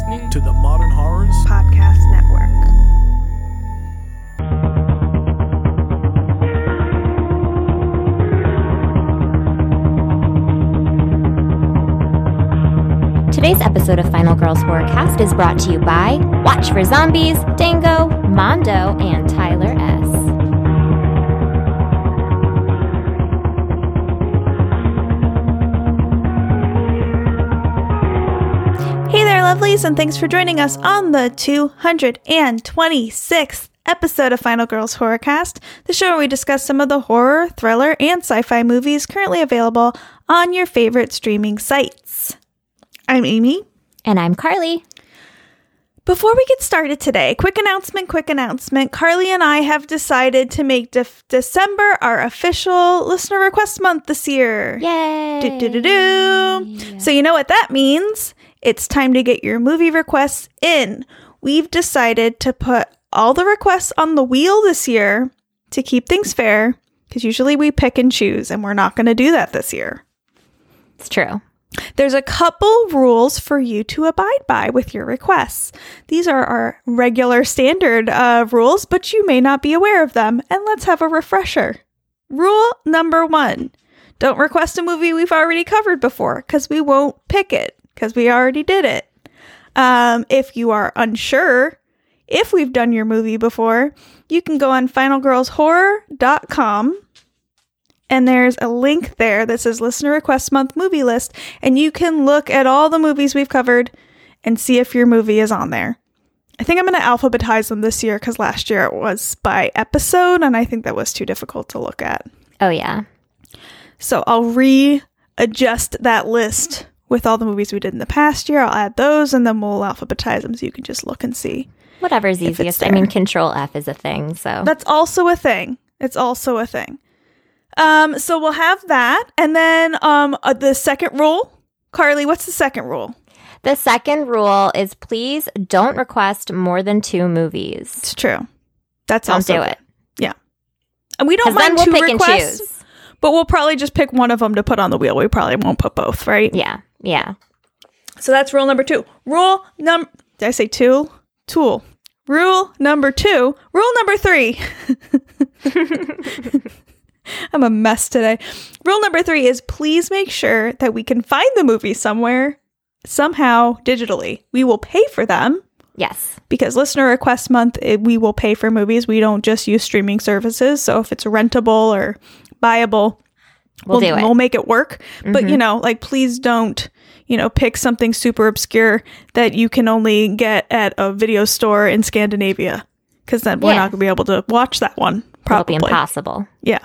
listening to the Modern Horrors Podcast Network. Today's episode of Final Girls Horrorcast is brought to you by Watch for Zombies, Dango, Mondo, and Tyler lovelies, and thanks for joining us on the 226th episode of Final Girls Horrorcast, the show where we discuss some of the horror, thriller, and sci fi movies currently available on your favorite streaming sites. I'm Amy. And I'm Carly. Before we get started today, quick announcement, quick announcement. Carly and I have decided to make December our official listener request month this year. Yay! Do, do, do, do. So, you know what that means? It's time to get your movie requests in. We've decided to put all the requests on the wheel this year to keep things fair because usually we pick and choose, and we're not going to do that this year. It's true. There's a couple rules for you to abide by with your requests. These are our regular standard uh, rules, but you may not be aware of them. And let's have a refresher. Rule number one don't request a movie we've already covered before because we won't pick it because we already did it. Um, if you are unsure if we've done your movie before, you can go on finalgirlshorror.com and there's a link there that says listener request month movie list and you can look at all the movies we've covered and see if your movie is on there i think i'm going to alphabetize them this year because last year it was by episode and i think that was too difficult to look at Oh, yeah. so i'll readjust that list with all the movies we did in the past year i'll add those and then we'll alphabetize them so you can just look and see Whatever's easiest. I mean. Control F is a thing, so. That's also a thing. It's also a thing. Um, so we'll have that, and then um, uh, the second rule, Carly. What's the second rule? the second rule is please don't request more than two movies. It's true. That's Don't also do it. Yeah, and we don't mind we'll two pick requests, and choose. but we'll probably just pick one of them to put on the wheel. We probably won't put both, right? Yeah. Yeah. So that's rule number two. Rule num. Did I say two? Tool. Rule number two. Rule number three. I'm a mess today. Rule number three is please make sure that we can find the movie somewhere, somehow, digitally. We will pay for them Yes. because listener request month, it, we will pay for movies. We don't just use streaming services. So if it's rentable or buyable, We'll, do it. Mm-hmm. We'll make it work. But you know, like please don't, you know, pick something super obscure that you can only get at a video store in Scandinavia. Because then we're not gonna be able to watch that one. Probably. impossible. Yeah.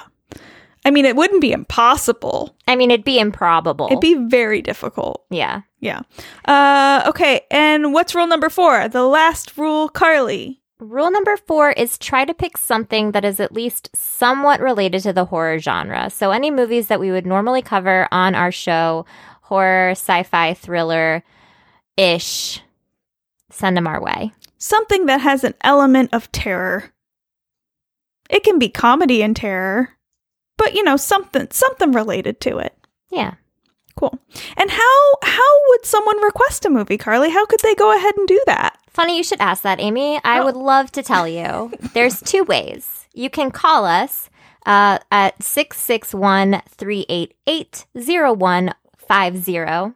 I mean, it wouldn't be impossible. I mean, it'd be improbable. It'd be very difficult. yeah. Yeah. Uh, okay. And what's rule number four? The last rule, Carly. Rule number four is try to pick something that is at least somewhat related to the horror genre. So, any movies that we would normally cover on our show, horror, sci fi, thriller ish, send them our way. Something that has an element of terror. It can be comedy and terror, but you know, something something related to it. Yeah. Cool. And how how would someone request a movie, Carly? How could they go ahead and do that? Funny you should ask that, Amy. I Oh. would love to tell you. There's two ways. You can call us uh, at 661 388 0150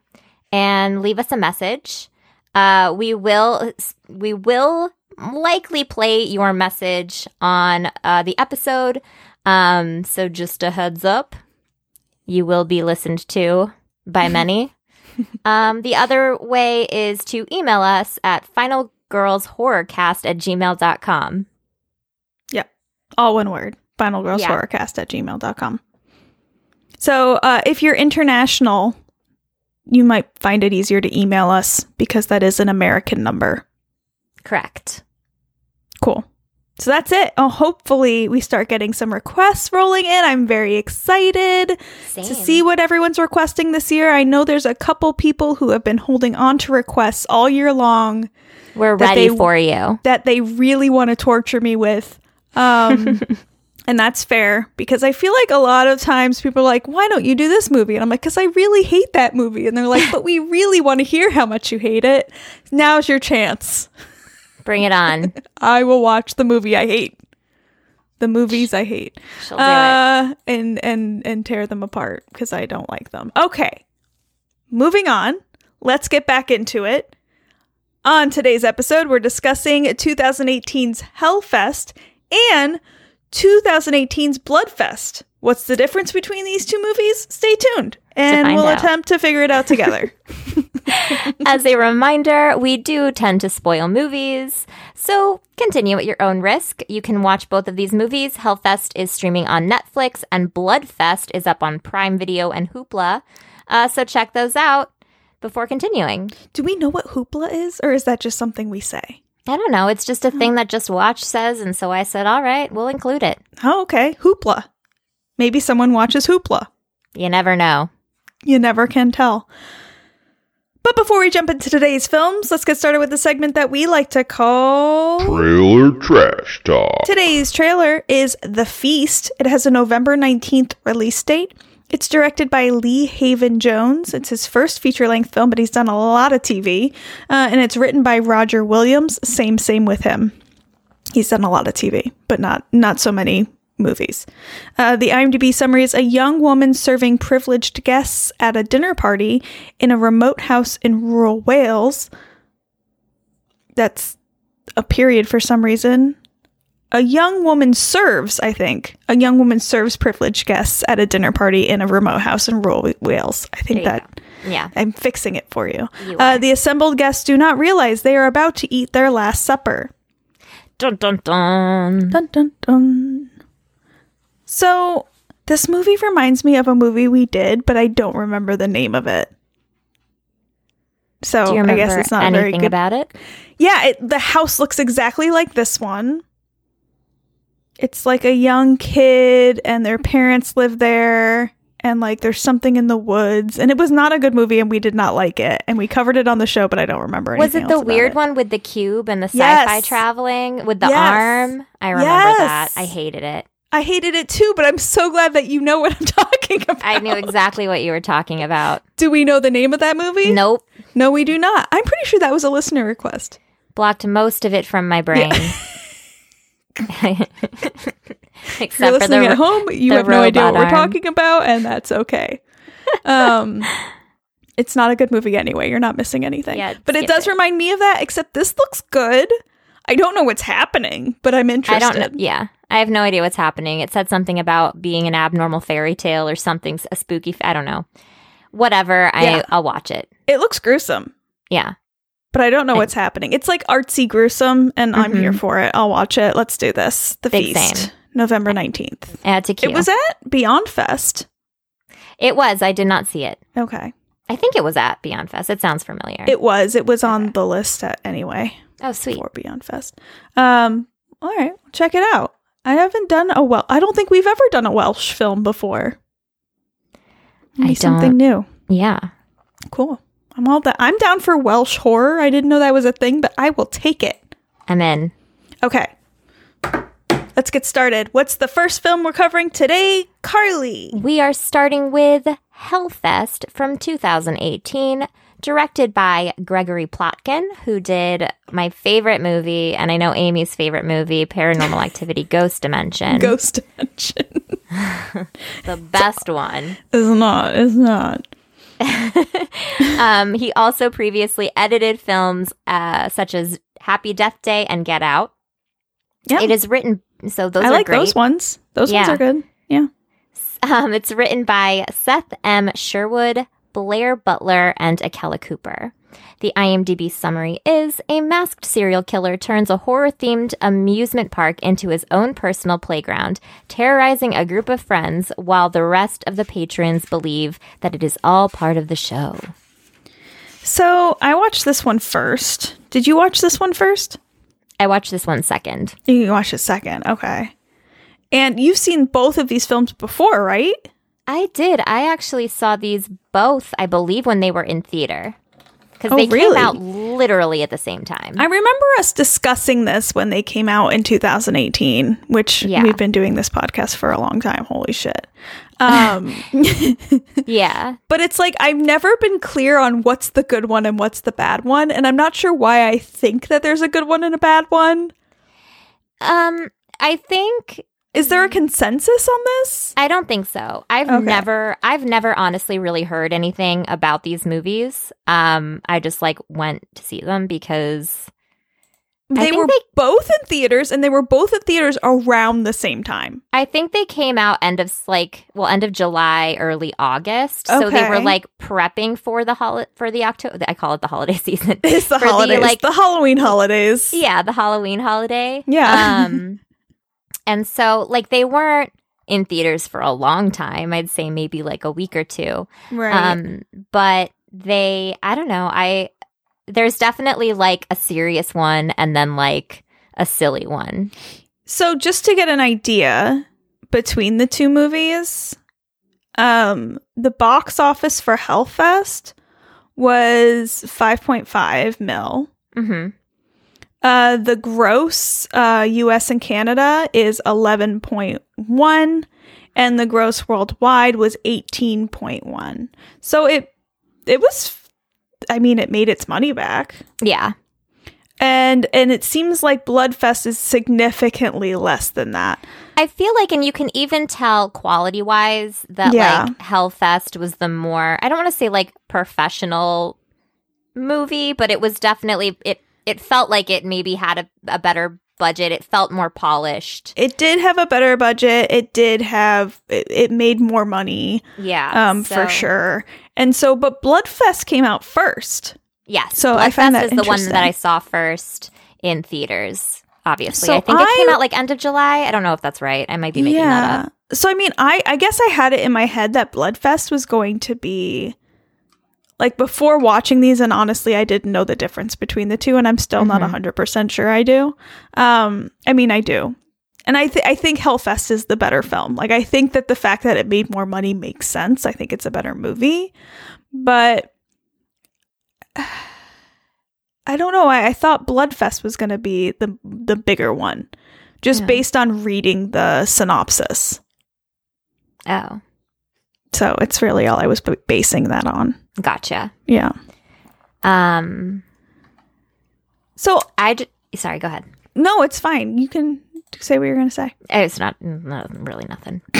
and leave us a message. Uh, we will we will likely play your message on uh, the episode. Um, so just a heads up, you will be listened to by many. Um, the other way is to email us at finalgirlshorrorcast at gmail.com. Yep. All one word. finalgirlshorrorcast Girls Yeah. At gmail.com. So uh, if you're international, you might find it easier to email us because that is an American number. Correct. Cool. So that's it. Oh, hopefully we start getting some requests rolling in. I'm very excited Same. to see what everyone's requesting this year. I know there's a couple people who have been holding on to requests all year long We're that ready they- for you. that they really want to torture me with. Um, And that's fair because I feel like a lot of times people are like, why don't you do this movie? And I'm like, because I really hate that movie. And they're like, but we really want to hear how much you hate it. Now's your chance. Bring it on. I will watch the movie I hate. The movies I hate. She'll do it. Uh, and and and tear them apart because I don't like them. Okay. Moving on. Let's get back into it. On today's episode, we're discussing 2018's Hellfest and 2018's Bloodfest. What's the difference between these two movies? Stay tuned, and we'll out. attempt to figure it out together. As a reminder, we do tend to spoil movies, so continue at your own risk. You can watch both of these movies. Hellfest is streaming on Netflix, and Bloodfest is up on Prime Video and Hoopla. Uh, so check those out before continuing. Do we know what hoopla is, or is that just something we say? I don't know. It's just a thing that Just Watch says, and so I said, all right, we'll include it. Oh, okay. Hoopla. Maybe someone watches Hoopla. You never know. You never can tell. But before we jump into today's films, let's get started with the segment that we like to call. Trailer Trash Talk. Today's trailer is The Feast. It has a November 19th release date. It's directed by Lee Haven Jones. It's his first feature length film, but he's done a lot of TV. Uh, and it's written by Roger Williams. Same, same with him. He's done a lot of TV, but not not so many movies. Uh, the IMDb summary is a young woman serving privileged guests at a dinner party in a remote house in rural Wales. That's a period for some reason. A young woman serves, I think, a young woman serves privileged guests at a dinner party in a remote house in rural Wales. I think that Yeah. I'm fixing it for you. You Uh, the assembled guests do not realize they are about to eat their last supper. Dun dun dun. Dun dun dun. So, this movie reminds me of a movie we did, but I don't remember the name of it. So, I guess it's not very good. about it? yeah, it, the house looks exactly like this one. It's like a young kid, and their parents live there, and like there's something in the woods. And it was not a good movie, and we did not like it. And we covered it on the show, but I don't remember Was it the weird it. one with the cube and the sci-fi traveling with the Yes. arm? I remember that. I hated it. I hated it too, but I'm so glad that you know what I'm talking about. I knew exactly what you were talking about. Do we know the name of that movie? Nope. No, we do not. I'm pretty sure that was a listener request. Blocked most of it from my brain. If you're Except for listening the at home, you have no idea what robot we're talking about, and that's okay. Um, it's not a good movie anyway. You're not missing anything. Yeah, but it does it. remind me of that. Except this looks good. I don't know what's happening, but I'm interested. I don't know. Yeah. I have no idea what's happening. It said something about being an abnormal fairy tale or something, a spooky. I don't know. Whatever. I, Yeah. I'll watch it. It looks gruesome, Yeah. but I don't know I- what's happening. It's like artsy gruesome, and I'm here Mhm. for it. I'll watch it. Let's do this. The Big feast, same. November nineteenth. Add to queue. It was at Beyond Fest. It was. I did not see it. Okay. I think it was at Beyond Fest. It sounds familiar. It was. It was on Okay. the list at, anyway oh, sweet. for Beyond Fest. Um, all right, check it out. I haven't done a well. I don't think we've ever done a Welsh film before. Maybe I something new. Yeah. Cool. I'm all that. I'm down for Welsh horror. I didn't know that was a thing, but I will take it. I'm in. Okay. Let's get started. What's the first film we're covering today, Carly? We are starting with Hellfest from 2018, directed by Gregory Plotkin, who did my favorite movie, and I know Amy's favorite movie, Paranormal Activity Ghost Dimension. Ghost Dimension. the best one. It's not. It's not. Um, he also previously edited films uh, such as Happy Death Day and Get Out. Yeah. It is written, so those I are like great. those ones. Those ones are good. Yeah. Um, it's written by Seth M. Sherwood, Blair Butler, and Akela Cooper. The IMDb summary is A masked serial killer turns a horror themed amusement park into his own personal playground, terrorizing a group of friends while the rest of the patrons believe that it is all part of the show. So I watched this one first. Did you watch this one first? I watched this one second. You watched it second. Okay. And you've seen both of these films before, right? I did. I actually saw these both, I believe, when they were in theater. Because Oh, they really? came out literally at the same time. I remember us discussing this when they came out in 2018, which Yeah. we've been doing this podcast for a long time. Holy shit. Um, yeah. but it's like I've never been clear on what's the good one and what's the bad one. And I'm not sure why I think that there's a good one and a bad one. Um, I think Is there a consensus on this? I don't think so. I've Okay. never I've never honestly really heard anything about these movies. Um I just like went to see them because They were they- both in theaters and they were both in theaters around the same time. I think they came out end of like well end of July, early August. So they were like prepping for the hol- for the October I call it the holiday season. It's the For the, holidays, like- the Halloween holidays. yeah, the Halloween holiday. Yeah. Um and so like they weren't in theaters for a long time. I'd say maybe like a week or two. Right. Um, but they, I don't know. I there's definitely like a serious one and then like a silly one. So just to get an idea between the two movies, um, the box office for Hellfest was 5.5 mil. Mm-hmm. Uh, the gross uh, US and Canada is 11.1 and the gross worldwide was 18.1. So it it was I mean it made its money back. Yeah. And and it seems like Bloodfest is significantly less than that. I feel like, and you can even tell quality wise that Yeah. like Hellfest was the more, I don't want to say like professional movie, but it was definitely, it, it felt like it maybe had a, a better budget. It felt more polished. It did have a better budget. It did have it, it made more money Yeah. um so- for sure. And so but Bloodfest came out first. Yes. So I found Bloodfest that is the one that I saw first in theaters. Obviously, So I think it came out like end of July. I don't know if that's right. I might be making that up. So I mean, I I guess I had it in my head that Bloodfest was going to be like before watching these, and honestly, I didn't know the difference between the two, and I'm still not Mhm. hundred percent sure I do. Um, I mean, I do, and I th- I think Hellfest is the better film. Like, I think that the fact that it made more money makes sense. I think it's a better movie, but. I don't know. I, I thought Bloodfest was going to be the the bigger one, just Yeah. based on reading the synopsis. Oh, So it's really all I was b- basing that on. Gotcha. Yeah. Um, So I j- sorry. Go ahead. no, it's fine. You can say what you're going to say. It's not, not really nothing.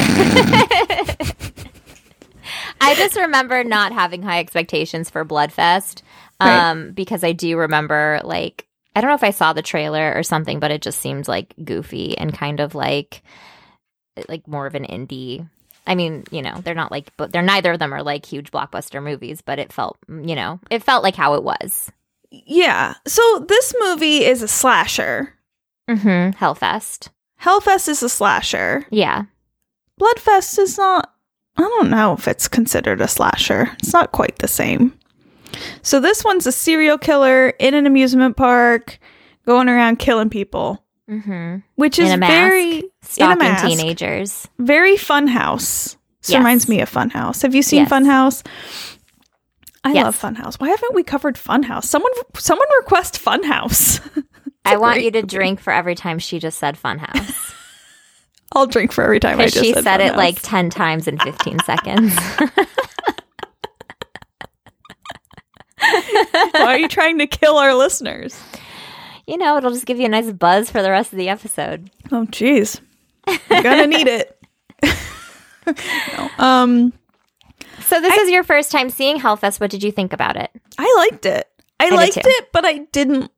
I just remember not having high expectations for Bloodfest Right. um, because I do remember, like, I don't know if I saw the trailer or something, but it just seemed like goofy and kind of like, like more of an indie. I mean, you know, they're not like, but they're neither of them are like huge blockbuster movies, but it felt, you know, it felt like how it was. Yeah. So this movie is a slasher. Mm-hmm. Hellfest. Hellfest is a slasher. Yeah. Bloodfest is not. I don't know if it's considered a slasher. It's not quite the same. So this one's a serial killer in an amusement park, going around killing people, Mm-hmm. which In is very in a Stalking mask. teenagers. very fun house. This Yes. reminds me of Funhouse. Have you seen Yes. Funhouse? I Yes. love Funhouse. Why haven't we covered Funhouse? Someone someone request Funhouse. I want great you to drink for every time she just said funhouse. I'll drink for every time I just she said, said, it Funhouse. like 10 times in 15 seconds. Why are you trying to kill our listeners? You know, it'll just give you a nice buzz for the rest of the episode. Oh jeez. You're gonna need it. No. Um So, this is your first time seeing Hellfest. What did you think about it? I liked it. I, did liked it, but I didn't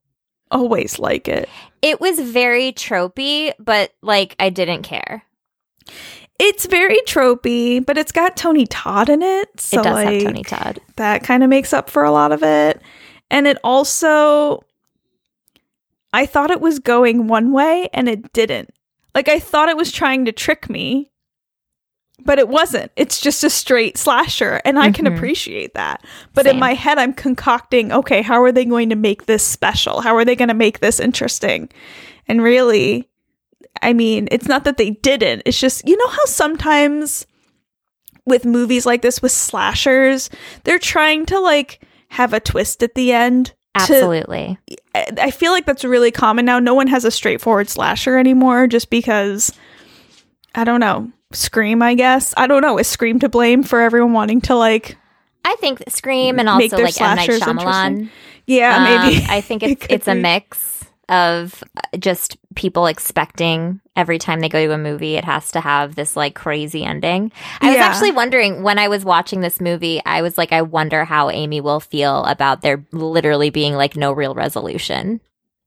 always like it. It was very tropey, but like I didn't care. It's very tropey, but it's got Tony Todd in it. So it does like, have Tony Todd. that kind of makes up for a lot of it. And it also, I thought it was going one way and it didn't. Like, I thought it was trying to trick me, but it wasn't. It's just a straight slasher. And I can Mhm. appreciate that. But in my head, I'm concocting okay, how are they going to make this special? How are they going to make this interesting? And really, I mean, it's not that they didn't. It's just, you know how sometimes with movies like this with slashers, they're trying to like have a twist at the end Absolutely. I I feel like that's really common now. No one has a straightforward slasher anymore just because I don't know. Scream, I guess. I don't know. Is Scream to blame for everyone wanting to like I think Scream and also like M Night Shyamalan. Yeah, maybe. Um, I think It it's could it's a mix of uh, just people expecting every time they go to a movie it has to have this like crazy ending. I was actually wondering when I was watching this movie, I was like I wonder how Amy will feel about there literally being like no real resolution.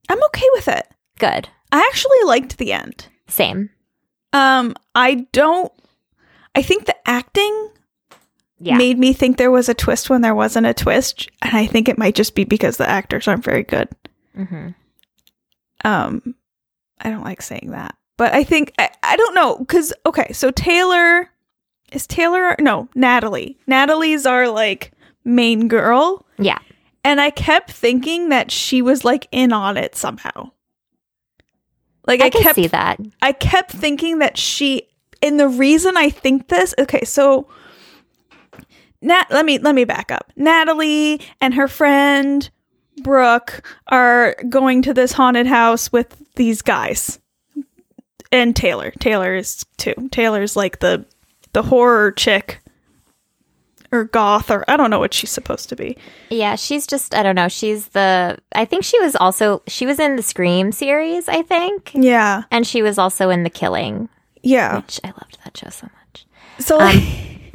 I'm okay with it. Good. I actually liked the end. Same. Um, I don't I think the acting Yeah. made me think there was a twist when there wasn't a twist, and I think it might just be because the actors aren't very good. hmm Um, I don't like saying that, but I think I, I don't know because okay, so Taylor is Taylor no Natalie. Natalie's our like main girl, Yeah. and I kept thinking that she was like in on it somehow. Like I, I, kept see that. I kept thinking that she and the reason I think this okay, so Nat let me let me back up. Natalie and her friend Brooke are going to this haunted house with these guys. And Taylor. Taylor is too. Taylor's like the the horror chick or goth or I don't know what she's supposed to be. Yeah, she's just I don't know. She's the I think she was also she was in the Scream series, I think. Yeah. And she was also in The Killing, Yeah. which I loved that show so much. So um,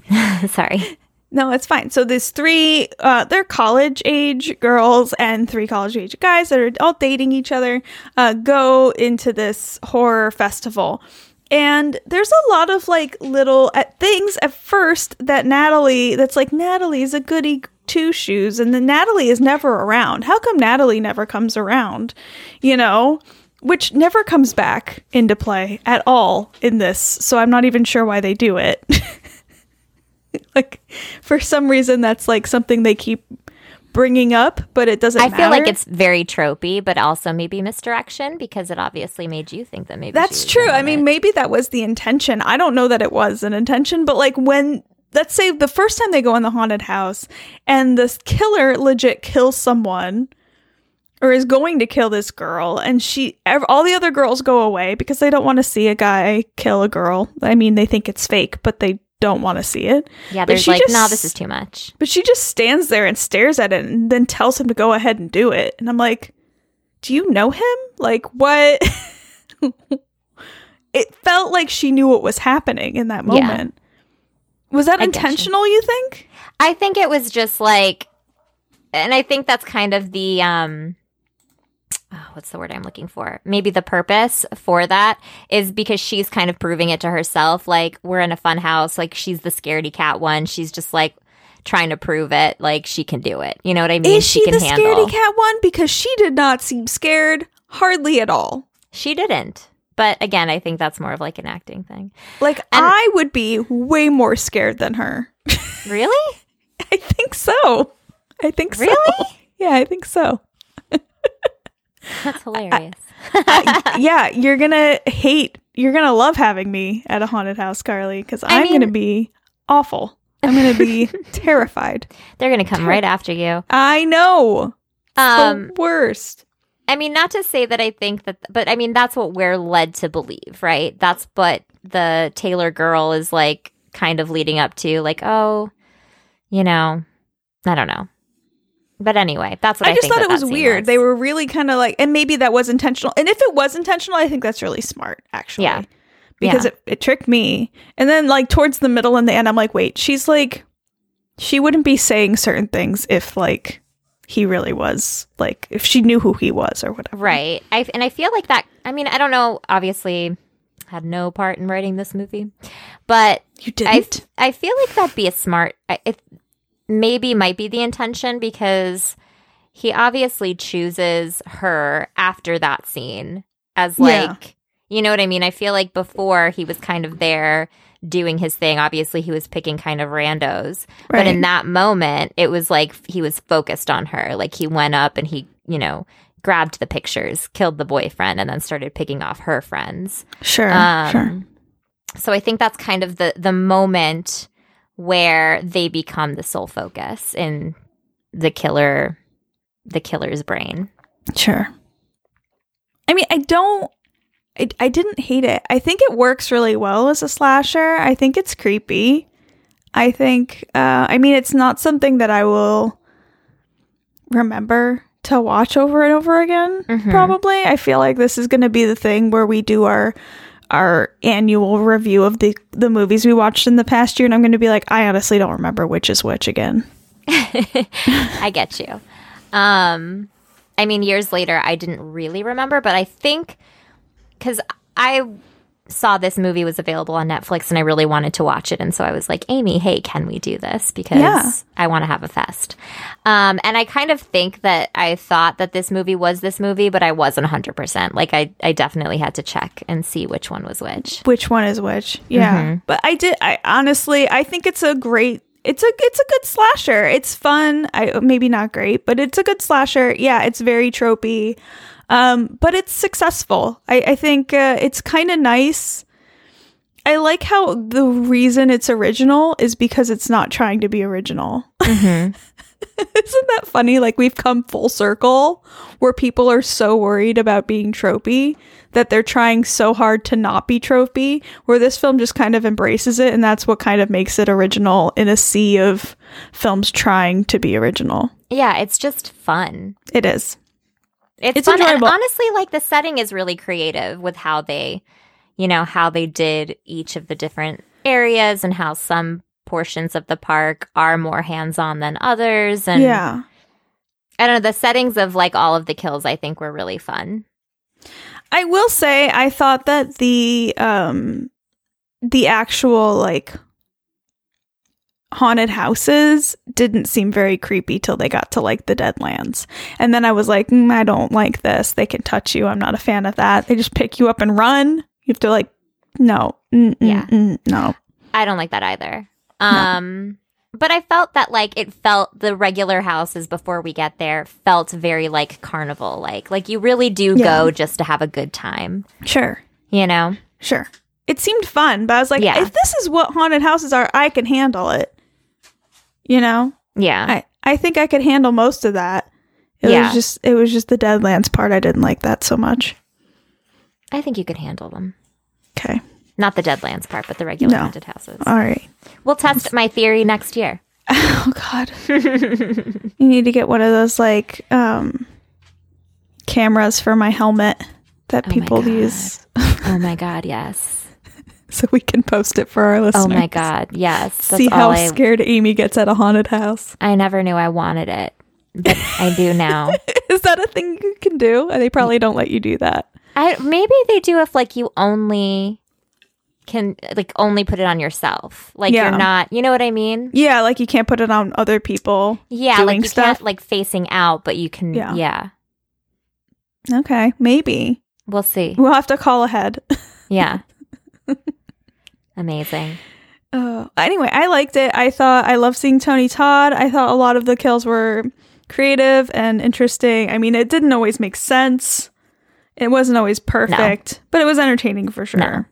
like, Sorry. No, it's fine. So there's three, uh, they're college age girls and three college age guys that are all dating each other, uh, go into this horror festival. And there's a lot of like little at things at first that Natalie, that's like Natalie's a goody two shoes, and then Natalie is never around. How come Natalie never comes around? You know? Which never comes back into play at all in this. So I'm not even sure why they do it. like for some reason that's like something they keep bringing up but it doesn't I feel like it's very tropey, but also maybe misdirection because it obviously made you think that maybe that's true. i mean it. maybe that was the intention. I don't know that it was an intention but like when let's say the first time they go in the haunted house and this killer legit kills someone or is going to kill this girl and she ev- all the other girls go away because they don't want to see a guy kill a girl. I mean they think it's fake but they don't want to see it yeah, but there's she like just- no, this is too much. But she just stands there and stares at it and then tells him to go ahead and do it. And I'm like, do you know him? Like, what? it felt like she knew what was happening in that Yeah. moment. Was that I get you. intentional, you think? I think it was just like, and I think that's kind of the um, oh, what's the word I'm looking for? Maybe the purpose for that is because she's kind of proving it to herself. Like we're in a fun house, like she's the scaredy cat one. She's just like trying to prove it, like she can do it. You know what I mean? Is she, can the handle. scaredy cat one? Because she did not seem scared hardly at all. She didn't. But again, I think that's more of like an acting thing. Like, I would be way more scared than her. Really? I think so. I think so. Really? Yeah, I think so. That's hilarious. yeah, you're gonna hate. You're gonna love having me at a haunted house, Carly, because I'm mean- gonna be awful. I'm gonna be terrified. They're gonna come right after you. I know. Um, the worst. I mean, not to say that I think that, but I mean, that's what we're led to believe, right? That's what the Taylor girl is like kind of leading up to. Like, oh, you know, I don't know. But anyway, that's what I, I just thought that it was weird. They were really kind of like, and maybe that was intentional. And if it was intentional, I think that's really smart, actually. Yeah. Because Yeah. it, it tricked me. And then, like, towards the middle and the end, I'm like, wait, she's like, she wouldn't be saying certain things if, like, he really was, like, if she knew who he was or whatever. Right. I and I feel like that. I mean, I don't know. Obviously, had no part in writing this movie, but You didn't? I feel like that'd be a smart. I- It maybe might be the intention because he obviously chooses her after that scene as Yeah. like you know what I mean. I feel like before he was kind of there doing his thing. Obviously, he was picking kind of randos, but in that moment, it was like he was focused on her. Like he went up and he, you know. Grabbed the pictures, killed the boyfriend, and then started picking off her friends. Sure. Um, sure. So I think that's kind of the the moment where they become the sole focus in the killer the killer's brain. Sure. I mean, I don't. I, I didn't hate it. I think it works really well as a slasher. I think it's creepy. I think. Uh, I mean, it's not something that I will remember to watch over and over again. Mhm. Probably. I feel like this is going to be the thing where we do our our annual review of the the movies we watched in the past year, and I'm going to be like, I honestly don't remember which is which again. I get you. Um, I mean, years later, I didn't really remember, but I think because I saw this movie was available on Netflix and I really wanted to watch it. And so I was like, Amy, hey, can we do this? Because Yeah. I want to have a fest. Um, and I kind of think that I thought that this movie was this movie, but I wasn't 100%. Like, I, I definitely had to check and see which one was which. which one is which. Yeah. But I did I honestly I think it's a great it's a it's a good slasher. It's fun. I maybe not great, but it's a good slasher. Yeah, it's very tropey. Um, but it's successful. I, I think uh, it's kind of nice. I like how the reason it's original is because it's not trying to be original. Isn't that funny? Like we've come full circle where people are so worried about being tropey that they're trying so hard to not be tropey, where this film just kind of embraces it, and that's what kind of makes it original in a sea of films trying to be original. Yeah, it's just fun. It is. It's, It's fun. enjoyable. And honestly, like the setting is really creative with how they, you know, how they did each of the different areas and how some portions of the park are more hands on than others. And yeah. I don't know, the settings of like all of the kills I think were really fun. I will say I thought that the um the actual like haunted houses didn't seem very creepy till they got to like the deadlands. And then I was like, mm, I don't like this. They can touch you. I'm not a fan of that. They just pick you up and run. You have to like no. Yeah. mm, no. I don't like that either. Um but I felt that like it felt the regular houses before we get there felt very like carnival like. Like you really do Yeah. go just to have a good time, Sure. you know? Sure. It seemed fun, but I was like, Yeah. if this is what haunted houses are, I can handle it. You know? Yeah. I, I think I could handle most of that. It Yeah. was just it was just the Deadlands part I didn't like that so much. I think you could handle them. Okay. Not the Deadlands part, but the regular No. haunted houses. All right. We'll test my theory next year. Oh god. you need to get one of those like um cameras for my helmet that Oh people use Oh my god, yes. so we can post it for our listeners. Oh my god, yes. That's See how I, scared Amy gets at a haunted house. I never knew I wanted it, but I do now. Is that a thing you can do? They probably don't let you do that. I maybe they do if like you only can like only put it on yourself. Like Yeah. you're not, you know what I mean? Yeah, like you can't put it on other people. Yeah, Doing like you stuff? can't like facing out, but you can. Yeah. Yeah, Okay, maybe. we'll see. We'll have to call ahead. Yeah, amazing. Uh, anyway, I liked it. I thought I love seeing Tony Todd. I thought a lot of the kills were creative and interesting. I mean, it didn't always make sense. It wasn't always perfect, but it was entertaining for sure.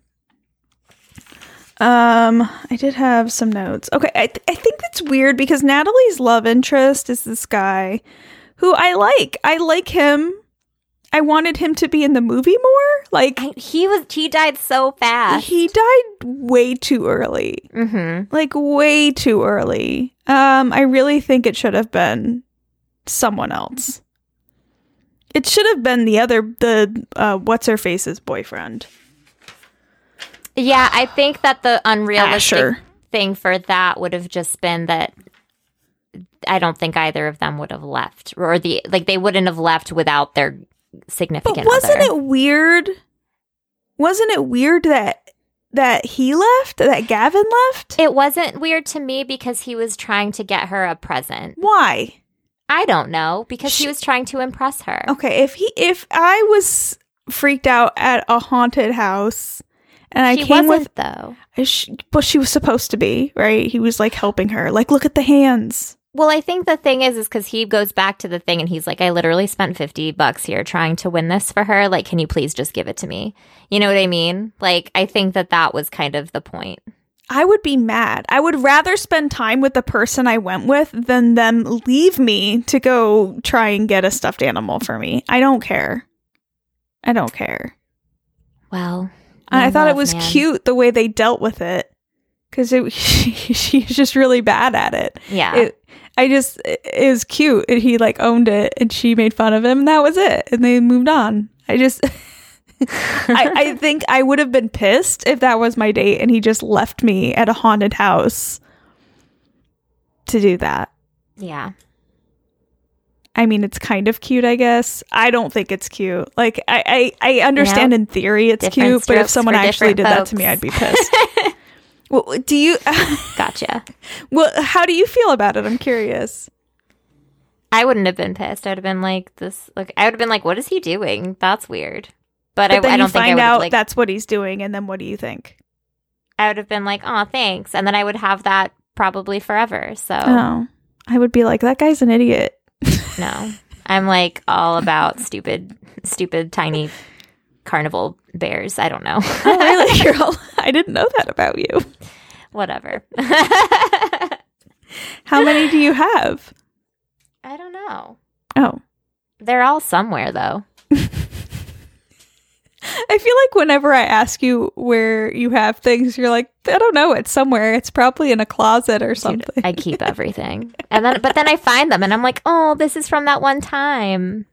Um, I did have some notes. Okay, I, th- I think it's weird because Natalie's love interest is this guy who I like. I like him. I wanted him to be in the movie more. Like I, he was he died so fast. he died way too early mm-hmm. like way too early. Um, I really think it should have been someone else. It should have been the other the uh, what's her face's boyfriend. Yeah, I think that the unrealistic Asher. thing for that would have just been that I don't think either of them would have left, or the like they wouldn't have left without their But significant wasn't other. it weird? Wasn't it weird that that he left? That Gavin left? It wasn't weird to me because he was trying to get her a present. Why? I don't know because Sh- he was trying to impress her. Okay, if he if I was freaked out at a haunted house and I she came with though. Sh- but she was supposed to be right. He was like helping her. Like, look at the hands. Well, I think the thing is, is because he goes back to the thing and he's like, I literally spent 50 bucks here trying to win this for her. Like, can you please just give it to me? You know what I mean? Like, I think that that was kind of the point. I would be mad. I would rather spend time with the person I went with than them leave me to go try and get a stuffed animal for me. I don't care. I don't care. Well, I thought it was man. cute the way they dealt with it because it she, she's just really bad at it. Yeah. It, I just was cute and he like owned it and she made fun of him and that was it and they moved on. I just I, I think I would have been pissed if that was my date and he just left me at a haunted house to do that. yeah. I mean, it's kind of cute, I guess. I don't think it's cute. Like, I, I, I understand in theory it's different cute, but if someone actually did that to me. I'd be pissed. well, do you? Gotcha. well, how do you feel about it? I'm curious. I wouldn't have been pissed. I'd have been like this. Like I would have been like, "What is he doing? That's weird." But, But I, I don't think I would have out like. that's what he's doing, and then what do you think? I would have been like, "Oh, thanks," and then I would have that probably forever. So Oh, I would be like, that guy's an idiot. no, I'm like all about stupid, stupid tiny carnival bears. I don't know. Oh, really? You're all- I didn't know that about you. Whatever. How many do you have? I don't know. Oh, They're all somewhere though. I feel like whenever I ask you where you have things, you're like, I don't know. It's somewhere. It's probably in a closet or Dude, something. I keep everything. And then but then I find them and I'm like, "Oh, this is from that one time."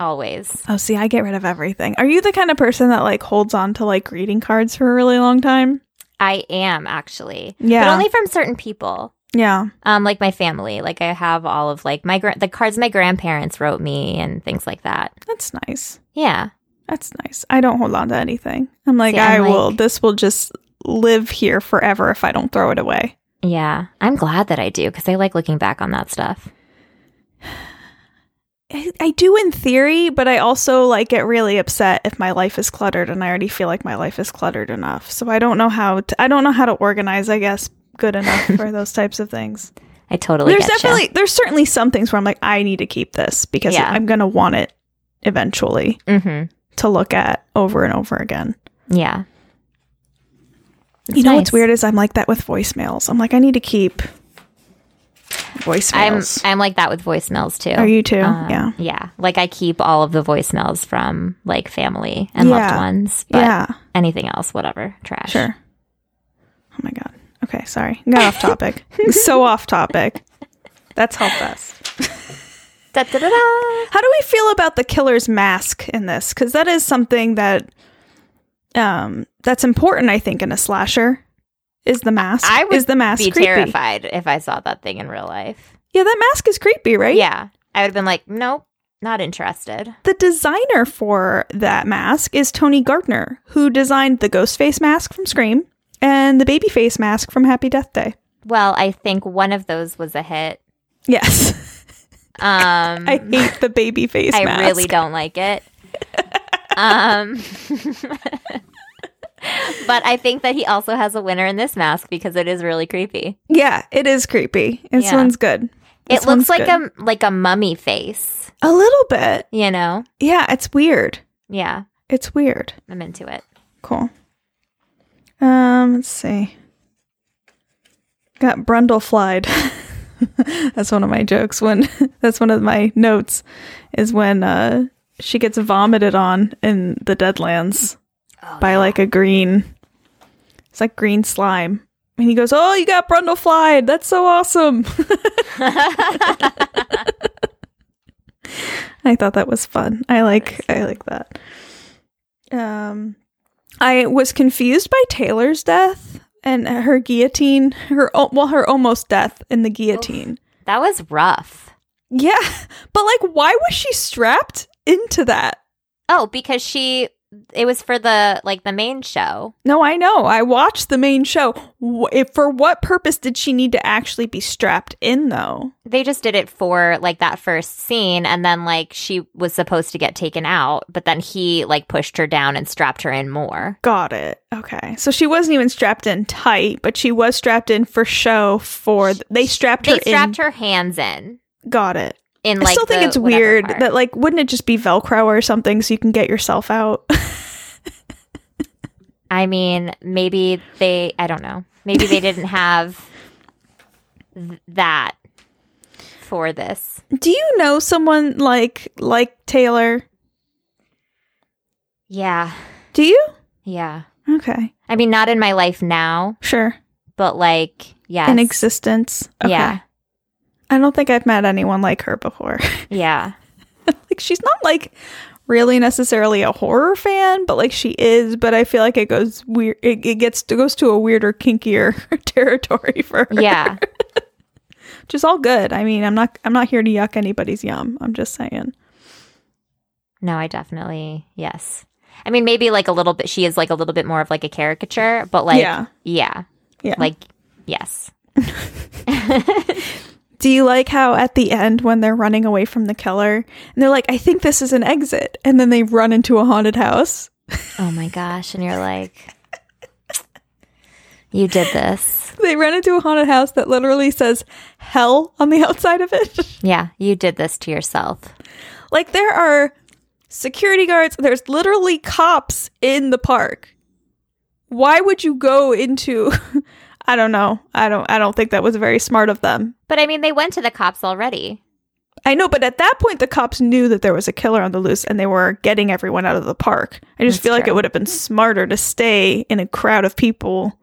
Always. Oh, see, I get rid of everything. Are you the kind of person that like holds on to like greeting cards for a really long time? I am actually. Yeah. But only from certain people. Yeah. Um like my family. Like I have all of like my gra- the cards my grandparents wrote me and things like that. That's nice. Yeah. That's nice. I don't hold on to anything. I'm like, See, I I'm will, like- this will just live here forever if I don't throw it away. Yeah. I'm glad that I do cuz I like looking back on that stuff. I, I do in theory, but I also like get really upset if my life is cluttered and I already feel like my life is cluttered enough. So I don't know how to, I don't know how to organize, I guess, good enough for those types of things. I totally there's definitely there's certainly some things where I'm like I need to keep this because Yeah. I'm going to want it eventually Mhm. to look at over and over again. Yeah. you know what's weird is I'm like that with voicemails. I'm like I need to keep voicemails. I'm I'm like that with voicemails too. Are you too? Um, yeah. Yeah. Like I keep all of the voicemails from like family and Yeah. loved ones. But Yeah. anything else, whatever. Trash. Sure. Oh my god. Okay, sorry. Got off topic. so off topic. That's helped us. Da, da, da. How do we feel about the killer's mask in this? Because that is something that um that's important, I think, in a slasher. Is the mask? I would is the mask Be creepy? terrified if I saw that thing in real life. Yeah, that mask is creepy, right? Yeah. I would have been like, nope, not interested. The designer for that mask is Tony Gardner, who designed the ghost face mask from Scream and the baby face mask from Happy Death Day. Well, I think one of those was a hit. Yes. Um, I hate the baby face I mask. really don't like it. um, but I think that he also has a winner in this mask because it is really creepy. Yeah, it is creepy. This Yeah. one's good. This it looks like good. a like a mummy face, a little bit. you know? Yeah, it's weird. Yeah, It's weird. I'm into it. Cool. Um, let's see. Got Brundle flied. that's one of my jokes. When that's one of my notes is when uh she gets vomited on in the Deadlands Oh, by like a green. It's like green slime, and he goes, "Oh, you got Brundle flied. That's so awesome." I thought that was fun. I like I like that. Um I was confused by Taylor's death and her guillotine, her well her almost death in the guillotine. That was rough. Yeah, but like why was she strapped into that? Oh, because she it was for the like the main show. No, I know. I watched the main show. If, for what purpose did she need to actually be strapped in though? They just did it for like that first scene and then like she was supposed to get taken out, but then he like pushed her down and strapped her in more. Got it. Okay. So she wasn't even strapped in tight, but she was strapped in for show for they strapped her They strapped in. her hands in. Got it. In I still think it's weird part. that like wouldn't it just be Velcro or something so you can get yourself out? I mean, maybe they I don't know. Maybe they didn't have th- that for this. Do you know someone like like Taylor? Yeah. Do you? Yeah. Okay. I mean, not in my life now, Sure. but like, yeah. In existence. Okay. Yeah. I don't think I've met anyone like her before. Yeah. like she's not like really necessarily a horror fan, but like she is, but I feel like it goes weird it, it gets it goes to a weirder, kinkier territory for her. Yeah. Which is all good. I mean, I'm not I'm not here to yuck anybody's yum. I'm just saying. No, I definitely, yes. I mean, maybe like a little bit, she is like a little bit more of like a caricature, but like, Yeah. yeah. Yeah. Like, yes. Do you like how at the end when they're running away from the killer and they're like, I think this is an exit, and then they run into a haunted house? Oh my gosh. And you're like, you did this. They run into a haunted house that literally says hell on the outside of it. Yeah. You did this to yourself. like there are security guards, there's literally cops in the park. Why would you go into I don't know. I don't I don't think that was very smart of them. But I mean, they went to the cops already. I know, but at that point the cops knew that there was a killer on the loose and they were getting everyone out of the park. I just That's feel like it would have been smarter to stay in a crowd of people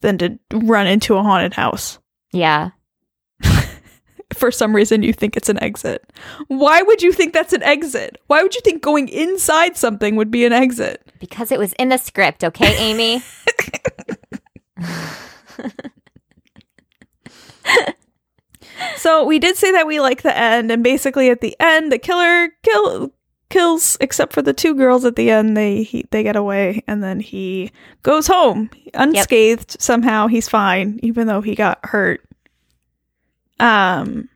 than to run into a haunted house. Yeah. For some reason you think it's an exit. Why would you think that's an exit? Why would you think going inside something would be an exit? Because it was in the script, okay, Amy? So we did say that we like the end, and basically at the end, the killer kill kills, except for the two girls at the end. They he, they get away, and then he goes home unscathed. Somehow he's fine, even though he got hurt. Um,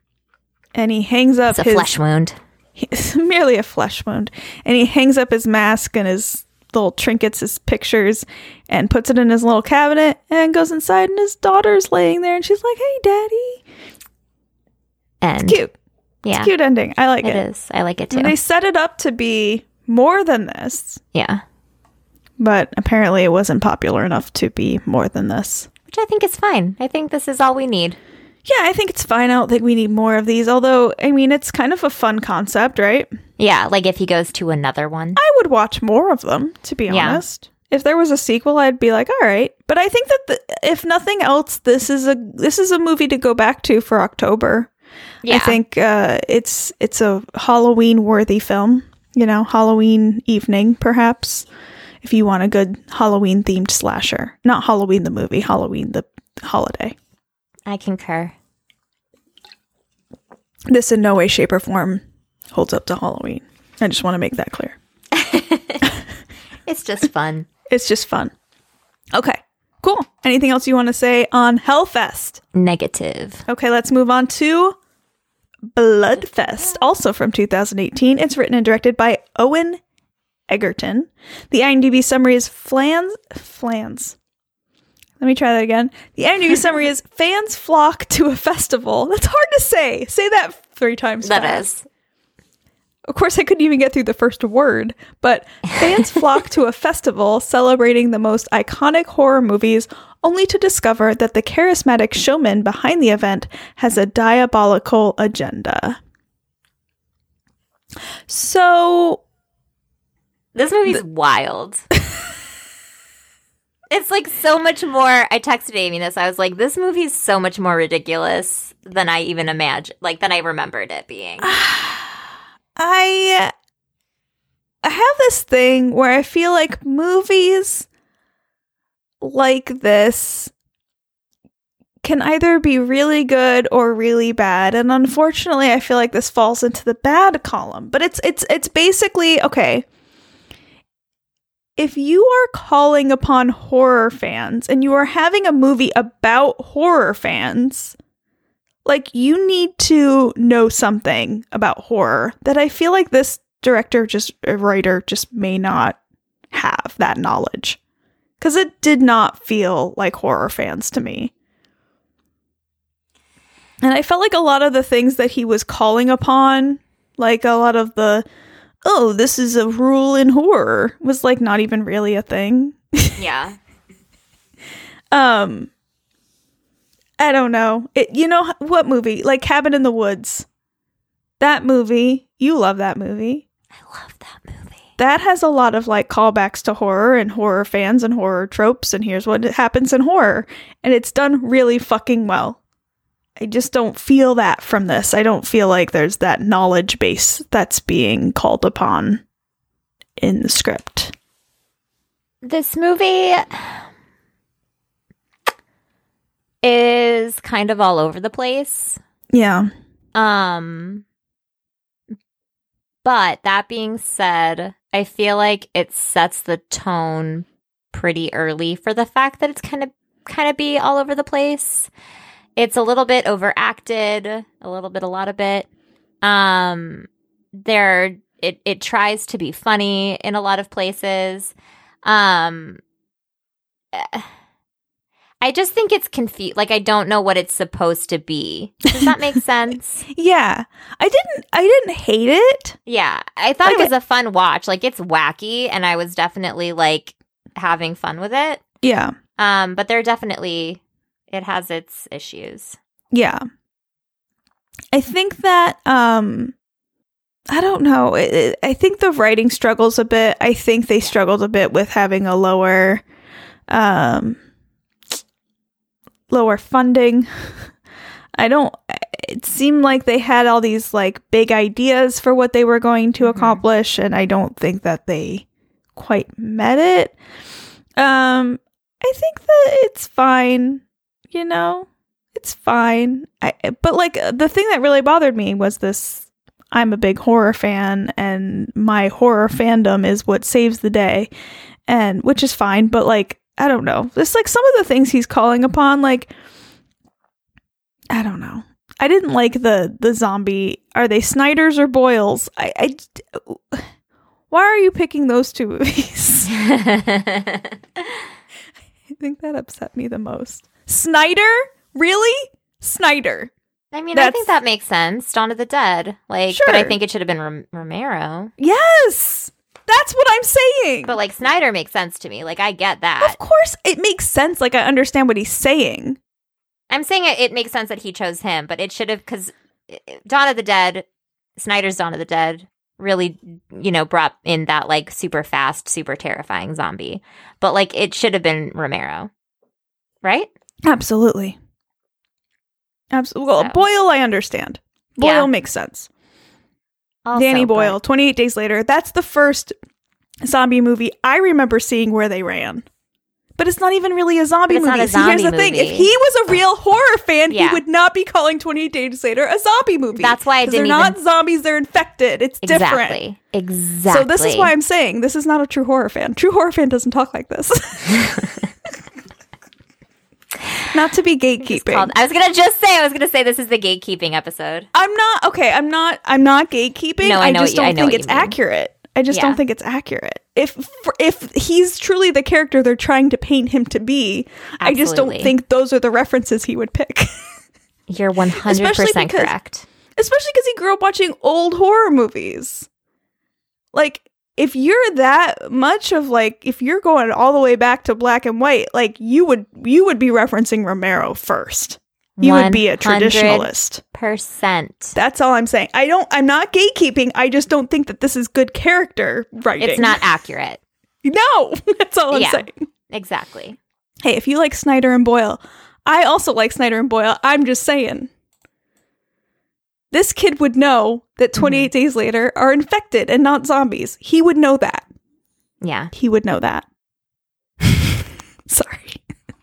and he hangs up It's a his flesh wound. It's merely a flesh wound, and he hangs up his mask and his little trinkets, his pictures, and puts it in his little cabinet, and goes inside, and his daughter's laying there, and she's like, "Hey, daddy." And Cute. yeah, Cute ending. I like it it. is. I like it too. And they set it up to be more than this, yeah. but apparently it wasn't popular enough to be more than this. Which I think is fine. I think this is all we need. Yeah, I think it's fine. I don't think we need more of these. Although, I mean, it's kind of a fun concept, right? Yeah, like if he goes to another one. I would watch more of them, to be Yeah. honest. If there was a sequel, I'd be like, all right. But I think that the, if nothing else, this is a this is a movie to go back to for October. Yeah. I think uh, it's it's a Halloween worthy film. You know, Halloween evening, perhaps, if you want a good Halloween themed slasher. Not Halloween the movie, Halloween the holiday. I concur. This in no way, shape, or form holds up to Halloween. I just want to make that clear. It's just fun. It's just fun. Okay, cool. Anything else you want to say on Hellfest? Negative. Okay, let's move on to Bloodfest, also from 2018. It's written and directed by Owen Egerton. The IMDb summary is flans. Flans. Let me try that again. The IMDb summary is fans flock to a festival. That's hard to say. Say that three times. That fast. is. Of course, I couldn't even get through the first word, but fans flock to a festival celebrating the most iconic horror movies, only to discover that the charismatic showman behind the event has a diabolical agenda. So, This movie's wild. It's like so much more. I texted Amy this. I was like, this movie's so much more ridiculous than I even imagined, like than I remembered it being. I I have this thing where I feel like movies like this can either be really good or really bad and unfortunately I feel like this falls into the bad column but it's it's it's basically okay if you are calling upon horror fans and you are having a movie about horror fans like you need to know something about horror that I feel like this director just a writer just may not have that knowledge cuz it did not feel like horror fans to me. And I felt like a lot of the things that he was calling upon, like a lot of the oh, this is a rule in horror was like not even really a thing. yeah. Um I don't know. It you know what movie? Like Cabin in the Woods. That movie, you love that movie. I love that movie. That has a lot of like callbacks to horror and horror fans and horror tropes and here's what happens in horror and it's done really fucking well. I just don't feel that from this. I don't feel like there's that knowledge base that's being called upon in the script. This movie is kind of all over the place. Yeah. Um but that being said, I feel like it sets the tone pretty early for the fact that it's kind of kind of be all over the place. It's a little bit overacted, a little bit a lot of bit. Um there it it tries to be funny in a lot of places. Um I just think it's confused. Like I don't know what it's supposed to be. Does that make sense? Yeah. I didn't I didn't hate it. Yeah, I thought Like it was a fun watch. Like it's wacky, and I was definitely like having fun with it. Yeah. Um, but there are definitely it has its issues. Yeah. I think that um I don't know. It, it- I think the writing struggles a bit. I think they struggled a bit with having a lower um lower funding. I don't it seemed like they had all these like big ideas for what they were going to Mhm. accomplish and I don't think that they quite met it. Um I think that it's fine, you know it's fine. I, but like uh, the thing that really bothered me was this I'm a big horror fan and my horror fandom is what saves the day and which is fine, but like I don't know. It's like some of the things he's calling upon like I don't know. I didn't like the the zombie are they Snyders or Boyles? I I why are you picking those two movies? I think that upset me the most. Snyder? Really? Snyder. I mean, I think that makes sense. Dawn of the Dead, like, but I think it should have been Rom- Romero. Yes. That's what I'm saying. But like Snyder makes sense to me. Like I get that. of course it makes sense like I understand what he's saying. I'm saying it, it makes sense that he chose him, but it should have because eh, eh, Dawn of the Dead, Snyder's Dawn of the Dead, really, you know, brought in that like super fast, super terrifying zombie. But like it should have been Romero, right? Absolutely. Absolutely. Well, So- Boyle I understand. Boyle Yeah. makes sense. Also, Danny but- Boyle, 28 Days Later. That's the first zombie movie I remember seeing where they ran. But it's not even really a zombie But movie. not a See, here's the zombie thing. If he was a real horror fan, Yeah. he would not be calling 28 Days Later a zombie movie. That's why I didn't They're even not zombies, they're infected. It's different. exactly, exactly. So this is why I'm saying this is not a true horror fan. True horror fan doesn't talk like this. not to be gatekeeping. called- I was gonna just say, I was gonna say this is the gatekeeping episode. I'm not okay. I'm not. I'm not gatekeeping. No, I I, know just you- I don't know think it's accurate. I just Yeah. don't think it's accurate. If if he's truly the character they're trying to paint him to be, I just don't think those are the references he would pick. You're 100 percent correct. Especially because he grew up watching old horror movies. Like, if you're that much of like, if you're going all the way back to black and white, like you would you would be referencing Romero first. You would be a traditionalist. Percent. That's all I'm saying. I don't. I'm not gatekeeping. I just don't think that this is good character writing. It's not accurate. No, that's all I'm Yeah. saying. Exactly. Hey, if you like Snyder and Boyle, I also like Snyder and Boyle. I'm just saying. This kid would know that 28 Mm-hmm. days later are infected and not zombies. He would know that. Yeah. He would know that. Sorry.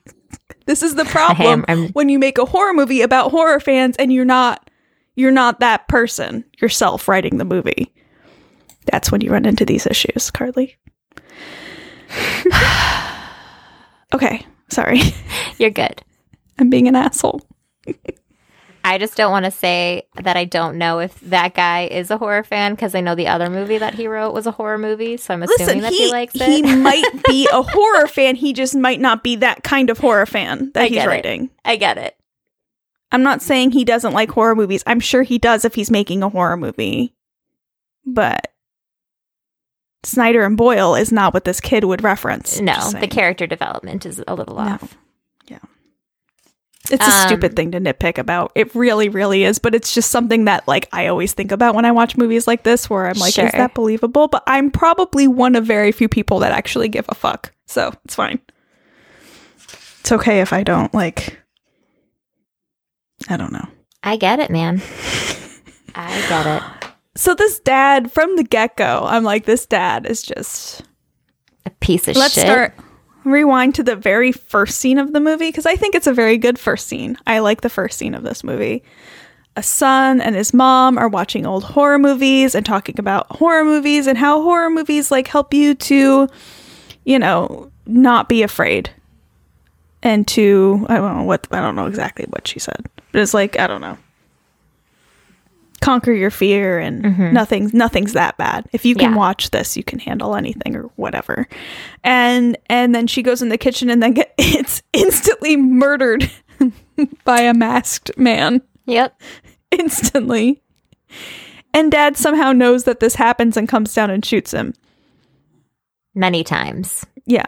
this is the problem I'm- when you make a horror movie about horror fans and you're not you're not that person yourself writing the movie. That's when you run into these issues, Carly. okay, sorry. You're good. I'm being an asshole. I just don't want to say that I don't know if that guy is a horror fan because I know the other movie that he wrote was a horror movie. So I'm assuming Listen, that he, he, likes it. he might be a horror fan. He just might not be that kind of horror fan that I he's get it. writing. I get it. I'm not saying he doesn't like horror movies. I'm sure he does if he's making a horror movie. But Snyder and Boyle is not what this kid would reference. No, the character development is a little No. It's a Um, stupid thing to nitpick about. It really, really is. But it's just something that like I always think about when I watch movies like this, where I'm like, Sure. is that believable? But I'm probably one of very few people that actually give a fuck. So it's fine. It's okay if I don't like. I don't know. I get it, man. I get it. So this dad from the get go, I'm like, this dad is just. A piece of shit. Let's start. Rewind to the very first scene of the movie because I think it's a very good first scene. I like the first scene of this movie. A son and his mom are watching old horror movies and talking about horror movies and how horror movies like help you to, you know, not be afraid and to I don't know what I don't know exactly what she said, but it's like I don't know, conquer your fear and mm-hmm. nothing's nothing's that bad. If you can Yeah. watch this, you can handle anything or whatever. And and then she goes in the kitchen and then get, it's instantly murdered by a masked man Yep. instantly. And dad somehow knows that this happens and comes down and shoots him. Many times. Yeah.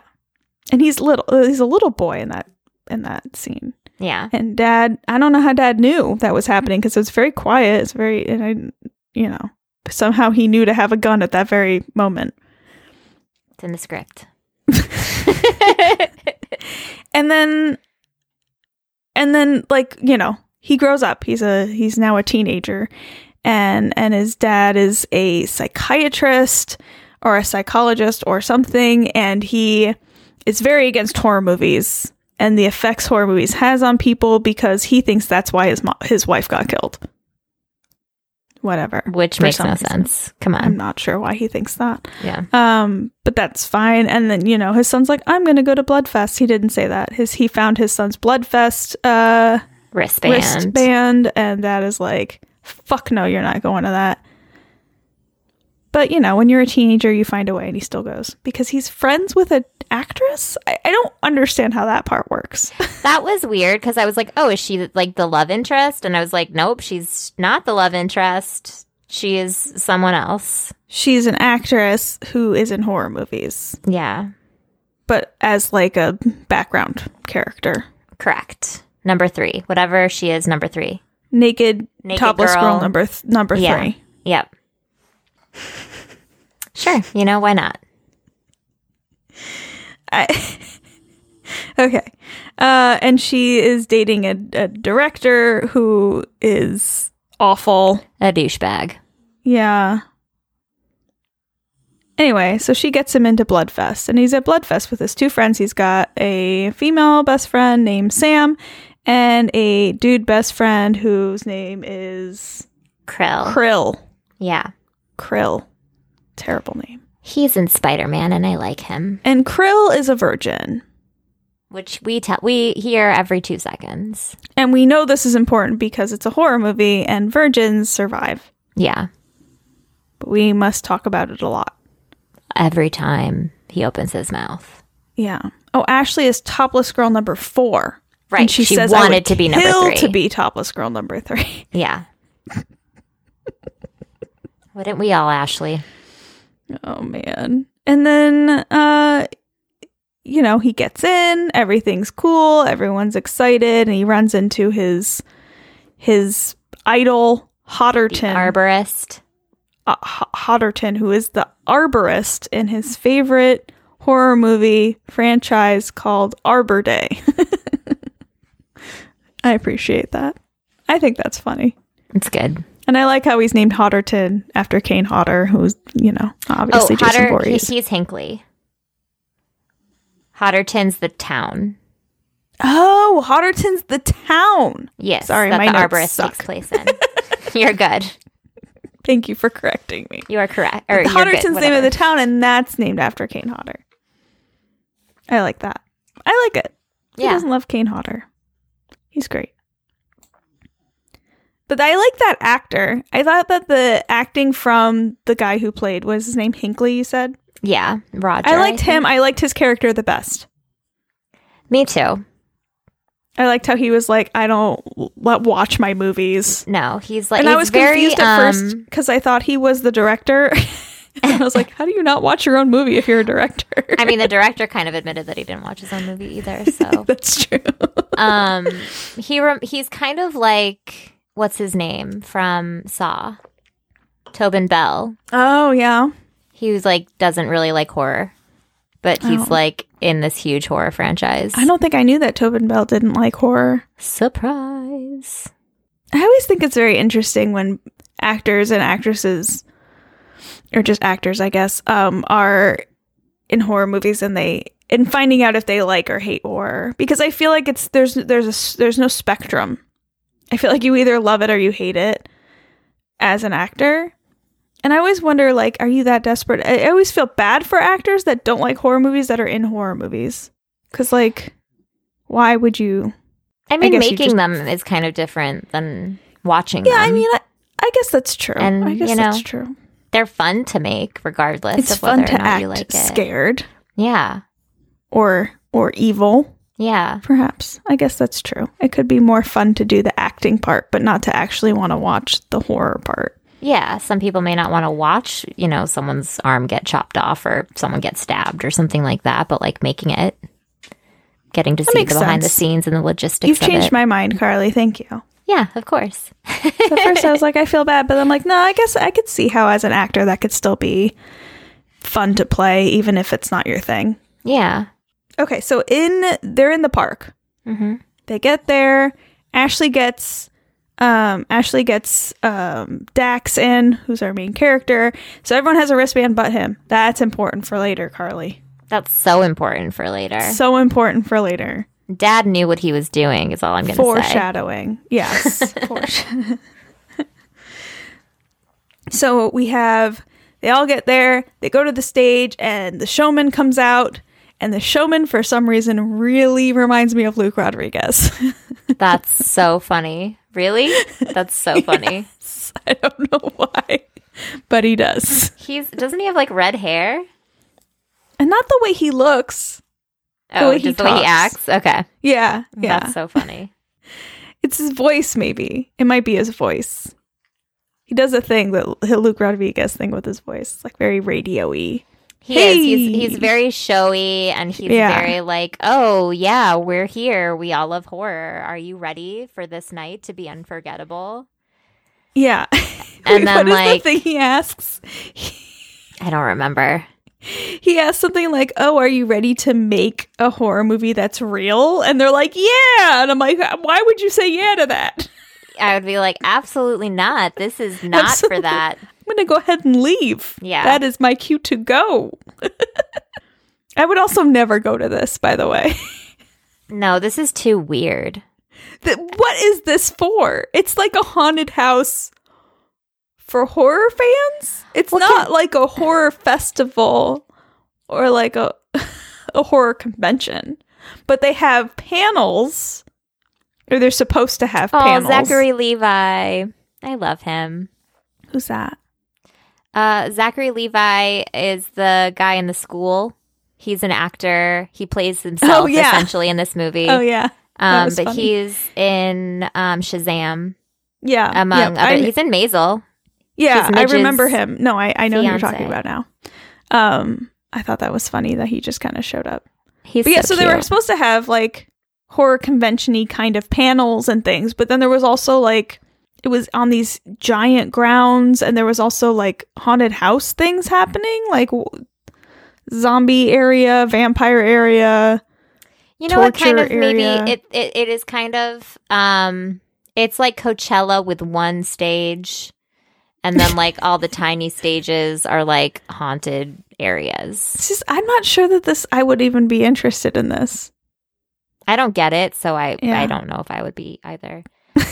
And he's little he's a little boy in that in that scene. Yeah. And dad, I don't know how dad knew that was happening because it was very quiet. It's very, and I, you know, somehow he knew to have a gun at that very moment. It's in the script. And then, and then, like you know, he grows up. He's a he's now a teenager, and and his dad is a psychiatrist or a psychologist or something, and he is very against horror movies and the effects horror movies has on people because he thinks that's why his mo- his wife got killed. Whatever. Which makes no reason. sense. Come on. I'm not sure why he thinks that. Yeah. Um, but that's fine. And then you know his son's like, I'm gonna go to Bloodfest. He didn't say that. His he found his son's Bloodfest uh, Wristband. wristband, and that is like, fuck no, you're not going to that. But you know, when you're a teenager, you find a way, and he still goes because he's friends with an actress. I, I don't understand how that part works. That was weird because I was like, oh, is she like the love interest? And I was like, nope, she's not the love interest. She is someone else. She's an actress who is in horror movies, Yeah. but as like a background character. Correct. Number three. Whatever she is, number three. Naked, Naked topless girl, girl. number th- number Yeah. three. Yep. Sure. You know, why not? I, okay. Uh, and she is dating a, a director who is awful. A douchebag. Yeah. Anyway, so she gets him into Bloodfest, and he's at Bloodfest with his two friends. He's got a female best friend named Sam and a dude best friend whose name is Krill. Krill. yeah. Krill. Terrible name. He's in Spider Man and I like him. And Krill is a virgin. Which we tell we hear every two seconds. And we know this is important because it's a horror movie and virgins survive. Yeah. But we must talk about it a lot. Every time he opens his mouth. Yeah. Oh, Ashley is topless girl number four. Right. And she, She says I wanted to be number three. to be topless girl number three. Yeah. Wouldn't we all, Ashley? Oh man. And then uh you know, he gets in, everything's cool, everyone's excited, and he runs into his his idol Hodderton. Arborist. uh, H- Hodderton, who is the arborist in his favorite horror movie franchise called Arbor Day. I appreciate that. I think that's funny. It's good. And I like how he's named Hodderton after Kane Hodder, who's, you know, obviously oh, Jason Hodder, he, Voorhees. he's Hinkley. Hodderton's the town. oh, Hodderton's the town. Yes. Sorry, that my the arborist suck. takes place in. You're good. Thank you for correcting me. You are correct. Or you're good, Hodderton's name of the town, and that's named after Kane Hodder. I like that. I like it. He Yeah. doesn't love Kane Hodder? He's great. But I like that actor. I thought that the acting from the guy who played was his name Hinkley. You said Yeah. Roger. I liked think. him. I liked his character the best. Me too. I liked how he was like, I don't let watch my movies. No, he's like, and I was very, confused at um, first because I thought he was the director. And I was like, how do you not watch your own movie if you're a director? I mean, the director kind of admitted that he didn't watch his own movie either. So, That's true. um, he rem- he's kind of like what's his name from Saw, Tobin Bell. Oh, yeah. He was like doesn't really like horror, but he's Oh. like in this huge horror franchise. I don't think I knew that Tobin Bell didn't like horror. Surprise! I always think it's very interesting when actors and actresses, or just actors, I guess, um, are in horror movies and they and finding out if they like or hate horror because I feel like it's there's there's a there's no spectrum. I feel like you either love it or you hate it as an actor. And I always wonder, like, are you that desperate? I I always feel bad for actors that don't like horror movies that are in horror movies. Because, like, why would you? I mean, you making just- them is kind of different than watching Yeah, them. I mean, I, I guess that's true. And, I guess you know, that's true. they're fun to make regardless It's of fun whether to or not act you like it. scared Yeah, or or evil, yeah. perhaps. I guess that's true. It could be more fun to do the acting part, but not to actually want to watch the horror part. Yeah, some people may not want to watch, you know, someone's arm get chopped off or someone get stabbed or something like that, but like making it, getting to see the behind the scenes and the logistics You've changed it. my mind, Carly. Thank you. yeah, of course. At first, I was like, I feel bad, but I'm like, no, I guess I could see how, as an actor, that could still be fun to play, even if it's not your thing. Yeah. Okay, so in they're in the park. hmm They get there. Ashley gets um Ashley gets um Dax in, who's our main character. So everyone has a wristband but him. That's important for later, Carly. That's so important for later. So important for later. Dad knew what he was doing, is all I'm going to say. Foreshadowing. Yes. Foresh- so we have they all get there, they go to the stage and the showman comes out and the showman for some reason really reminds me of Luke Rodriguez. That's so funny. Really? That's so funny. I don't know why, but he does. He's doesn't he have like red hair? And not the way he looks. Oh, way he the way he acts. Okay, Yeah, yeah. that's so funny. it's his voice, maybe. It might be his voice. He does a thing that Luke Rodriguez thing with his voice, It's like very radio-y. He is. He's he's very showy and he's Yeah. very like, oh yeah, we're here. We all love horror. Are you ready for this night to be unforgettable? Yeah. And Wait, then, what is like- the thing he asks? I don't remember. He asks something like, "Oh, are you ready to make a horror movie that's real?" And they're like, "Yeah." And I'm like, "Why would you say yeah to that?" I would be like, absolutely not. This is not for that. I'm gonna go ahead and leave. Yeah. that is my cue to go. I would also never go to this, by the way. No, this is too weird. Th- what is this for? It's like a haunted house for horror fans. It's Well, not like a horror festival or like a a horror convention, but they have panels, or they're supposed to have Oh, panels. Zachary Levi. I love him. who's that? Uh, Zachary Levi is the guy in the school. He's an actor. He plays himself Oh, yeah. essentially in this movie. Oh yeah, um, but funny. he's in um, Shazam yeah. among yeah, other. I- he's in Maisel. yeah, I remember him. No, I I know who you're talking about now. Um, I thought that was funny that he just kind of showed up. He's But yeah, so, so, they were supposed to have like horror convention-y kind of panels and things, but then there was also like it was on these giant grounds, and there was also like haunted house things happening, like w- zombie area, vampire area. You know what kind of maybe it, it it is kind of um it's like Coachella with one stage and then like all the tiny stages are like haunted areas. Just I'm not sure that this I would even be interested in this. I don't get it, so I Yeah. I don't know if I would be either.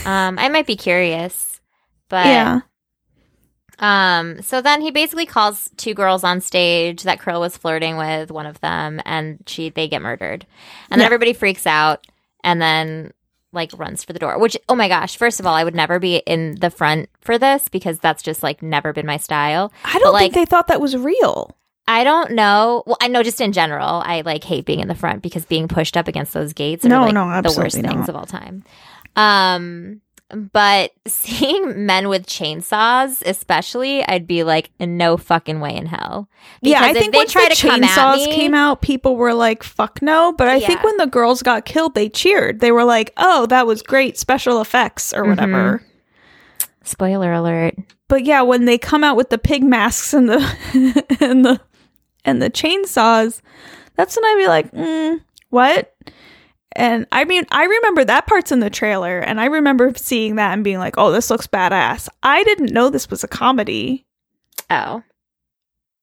Um I might be curious, but yeah, um so then he basically calls two girls on stage that Krill was flirting with one of them and she they get murdered. And then everybody freaks out and then like runs for the door. Which oh my gosh, first of all, I would never be in the front for this because that's just like never been my style. I don't like- think they thought that was real. I don't know. Well, I know just in general, I like hate being in the front because being pushed up against those gates are No, like no, the worst absolutely things of all time. Um, but seeing men with chainsaws, especially, I'd be like, no fucking way in hell. yeah, I think once the to chainsaws me- came out, people were like, "Fuck no!" But I think when the girls got killed, they cheered. They were like, "Oh, that was great special effects or whatever." Spoiler alert. But yeah, when they come out with the pig masks and the and the and the chainsaws, that's when I'd be like, mm, "What?" And I mean, I remember that part's in the trailer, and I remember seeing that and being like, "Oh, this looks badass." I didn't know this was a comedy Oh.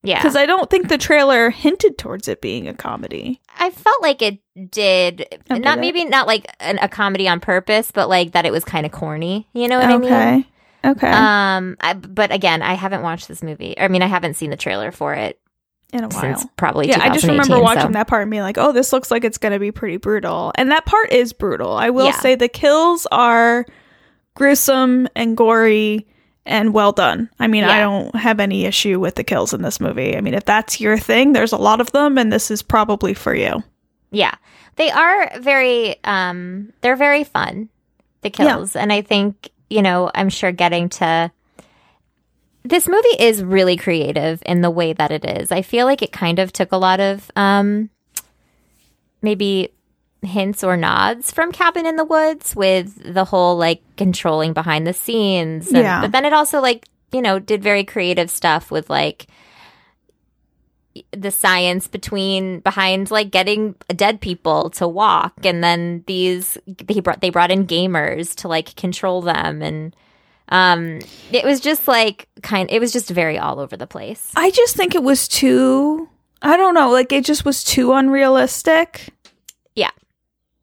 Yeah. because I don't think the trailer hinted towards it being a comedy. I felt like it did not maybe not like an, a comedy on purpose, but like that it was kind of corny. You know what I mean? okay. Okay. Um, I, but again, I haven't watched this movie. I mean, I haven't seen the trailer for it in a while. probably Yeah, I just remember watching so- that part and being like, "Oh, this looks like it's going to be pretty brutal." And that part is brutal. I will Yeah. say the kills are gruesome and gory and well done. I mean, I don't have any issue with the kills in this movie. I mean, if that's your thing, there's a lot of them and this is probably for you. Yeah. They are very um they're very fun, the Yeah. kills. And I think, you know, I'm sure getting to this movie is really creative in the way that it is. I feel like it kind of took a lot of um maybe hints or nods from Cabin in the Woods with the whole like controlling behind the scenes. And- Yeah. But then it also like, you know, did very creative stuff with like the science between behind like getting dead people to walk and then these they brought they brought in gamers to like control them and um it was just like kind it was just very all over the place I just think it was too I don't know, like it just was too unrealistic. Yeah.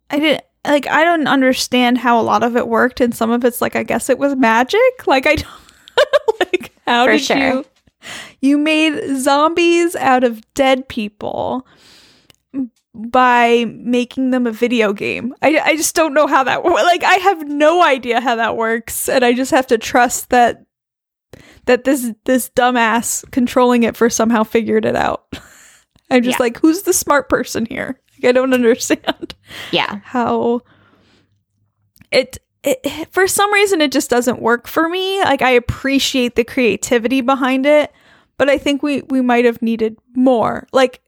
I didn't like I don't understand how a lot of it worked and some of it's like I guess it was magic. Like I don't like how For did sure. you you made zombies out of dead people by making them a video game. I, I just don't know how that like I have no idea how that works and I just have to trust that that this this dumbass controlling it for somehow figured it out. I'm just Yeah. like who's the smart person here? Like, I don't understand yeah how it, it for some reason it just doesn't work for me like i appreciate the creativity behind it but i think we we might have needed more like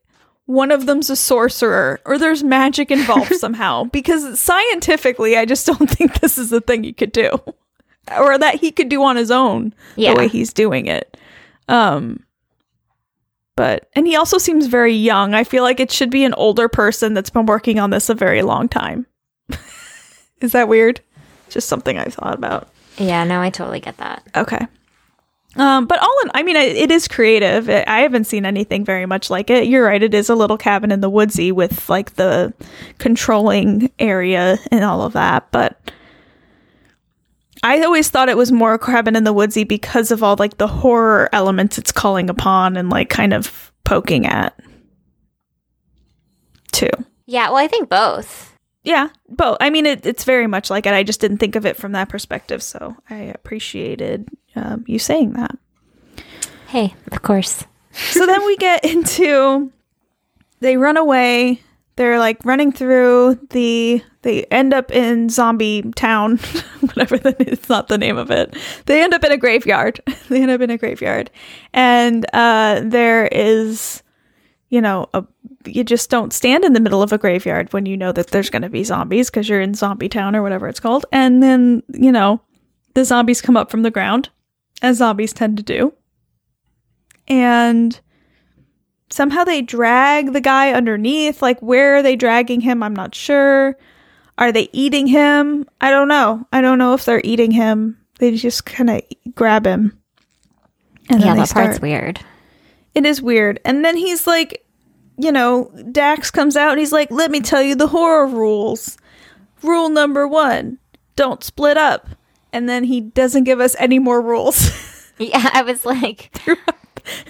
one of them's a sorcerer or there's magic involved somehow. Because scientifically i just don't think this is a thing you could do. Or that he could do on his own Yeah. the way he's doing it. Um but and he also seems very young. I feel like it should be an older person that's been working on this a very long time. Is that weird? Just something i thought about. Yeah no i totally get that. Okay um but all in i mean it, is creative i I haven't seen anything very much like it you're right it is a little cabin in the woodsy with like the controlling area and all of that but I always thought it was more cabin in the woodsy because of all like the horror elements it's calling upon and like kind of poking at. Too. yeah well i think both Yeah, both. I mean, it, it's very much like it. I just didn't think of it from that perspective, so I appreciated um, you saying that. hey of course so then we get into they run away they're like running through the they end up in zombie town whatever that is it's not the name of it they end up in a graveyard they end up in a graveyard and uh there is you know a you just don't stand in the middle of a graveyard when you know that there's going to be zombies because you're in zombie town or whatever it's called and then you know the zombies come up from the ground as zombies tend to do and somehow they drag the guy underneath. Like, where are they dragging him? I'm not sure. Are they eating him? I don't know. I don't know if they're eating him. They just kind of grab him. And yeah that part's start. weird It is weird. And then he's like, you know, Dax comes out and he's like, let me tell you the horror rules. Rule number one don't split up. And then he doesn't give us any more rules. yeah i was like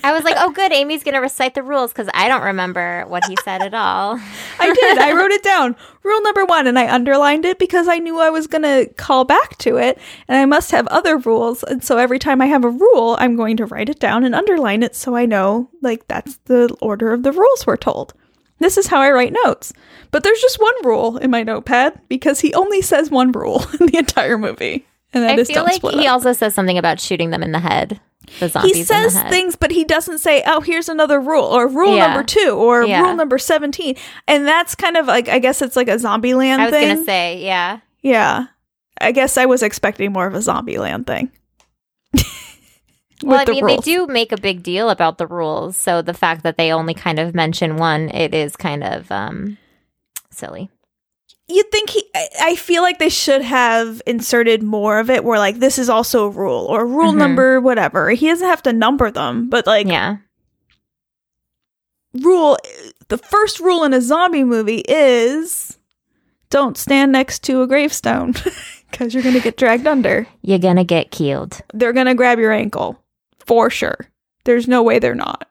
i was like oh good amy's gonna recite the rules because i don't remember what he said at all I did. I wrote it down. Rule number one, and I underlined it because I knew I was going to call back to it, and I must have other rules. And so every time I have a rule, I'm going to write it down and underline it so I know, like, that's the order of the rules we're told. This is how I write notes. But there's just one rule in my notepad because he only says one rule in the entire movie. And that I feel like he up. also says something about shooting them in the head. The zombies he in says the head. things, but he doesn't say, "Oh, here's another rule," or "Rule Yeah. number two, or Yeah. "Rule number 17. And that's kind of like, I guess it's like a Zombieland I was thing. gonna say, yeah. yeah, I guess I was expecting more of a Zombieland thing. Well, I the mean, rules. they do make a big deal about the rules, so the fact that they only kind of mention one, it is kind of um silly. You'd think he. I- feel like they should have inserted more of it, where like this is also a rule or rule Mhm. number whatever. He doesn't have to number them, but like yeah, rule. The first rule in a zombie movie is don't stand next to a gravestone because you're gonna get dragged under. you're gonna get killed. They're gonna grab your ankle for sure. There's no way they're not.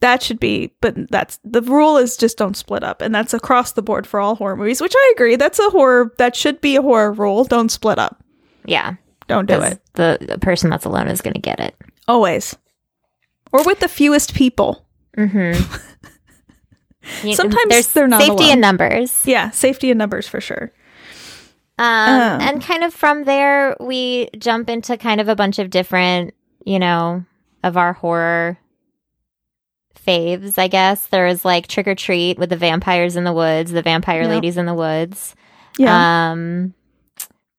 That should be, but that's the rule is just don't split up, and that's across the board for all horror movies. Which I agree, that's a horror. That should be a horror rule. Don't split up. Yeah, Don't do it The, the person that's alone is gonna get it. always, or with the fewest people. Mm-hmm. Sometimes they're not safety alone. in numbers. Yeah, safety in numbers for sure. Um, Um. and kind of from there, we jump into kind of a bunch of different, you know, of our horror faves, I guess. There was like Trick or Treat with the vampires in the woods, the vampire Yep. ladies in the woods. Yeah, Um,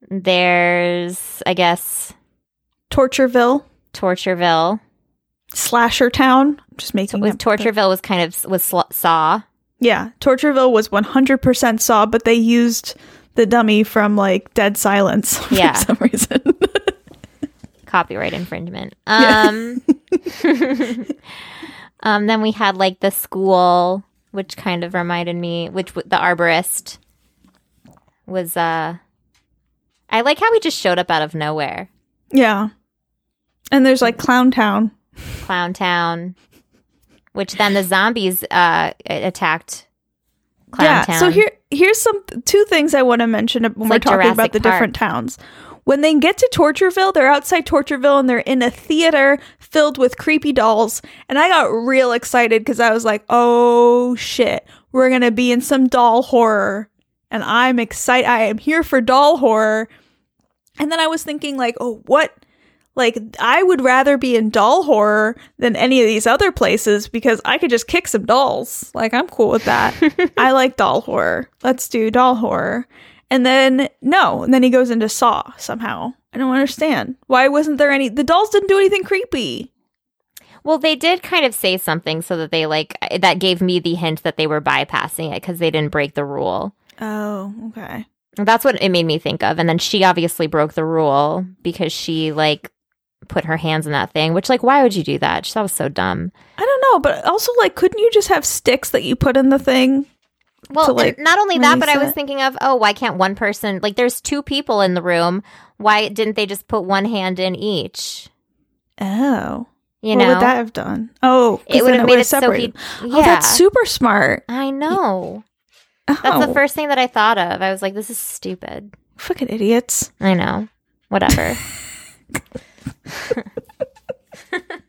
there's, I guess, Tortureville, Tortureville. Slasher Town. I'm just making Was up the- Tortureville was kind of was sl- Saw. Yeah, Tortureville was 100% Saw, but they used the dummy from like Dead Silence Yeah. for some reason. copyright infringement. Yeah. Um, then we had like the school, which kind of reminded me, which w- the arborist was. uh I like how he just showed up out of nowhere. yeah. And there's like Clown Town. Clown Town, which then the zombies uh attacked. Clown yeah. Town. So here here's some two things I want to mention when we're like talking Jurassic about the Park. different towns. When they get to Tortureville, they're outside Tortureville and they're in a theater filled with creepy dolls. And I got real excited because I was like, oh shit, we're going to be in some doll horror. And I'm excited. I am here for doll horror. And then I was thinking, like, oh, what? Like, I would rather be in doll horror than any of these other places because I could just kick some dolls. Like, I'm cool with that. I like doll horror. Let's do doll horror. And then, no. And then he goes into Saw somehow. I don't understand. Why wasn't there any? The dolls didn't do anything creepy. Well, they did kind of say something so that they like that gave me the hint that they were bypassing it because they didn't break the rule. Oh, okay. That's what it made me think of. And then she obviously broke the rule because she like put her hands in that thing, which like why would you do that? That was so dumb. I don't know, but also, like, couldn't you just have sticks that you put in the thing? Well, like, not only that, but I was thinking of, oh, why can't one person like there's two people in the room. Why didn't they just put one hand in each? Oh. You what know, would that have done? Oh, it would have made it so separated. he. Oh, Yeah, that's super smart. I know. Oh, That's the oh. first thing that I thought of. I was like, this is stupid. fucking idiots. I know. Whatever.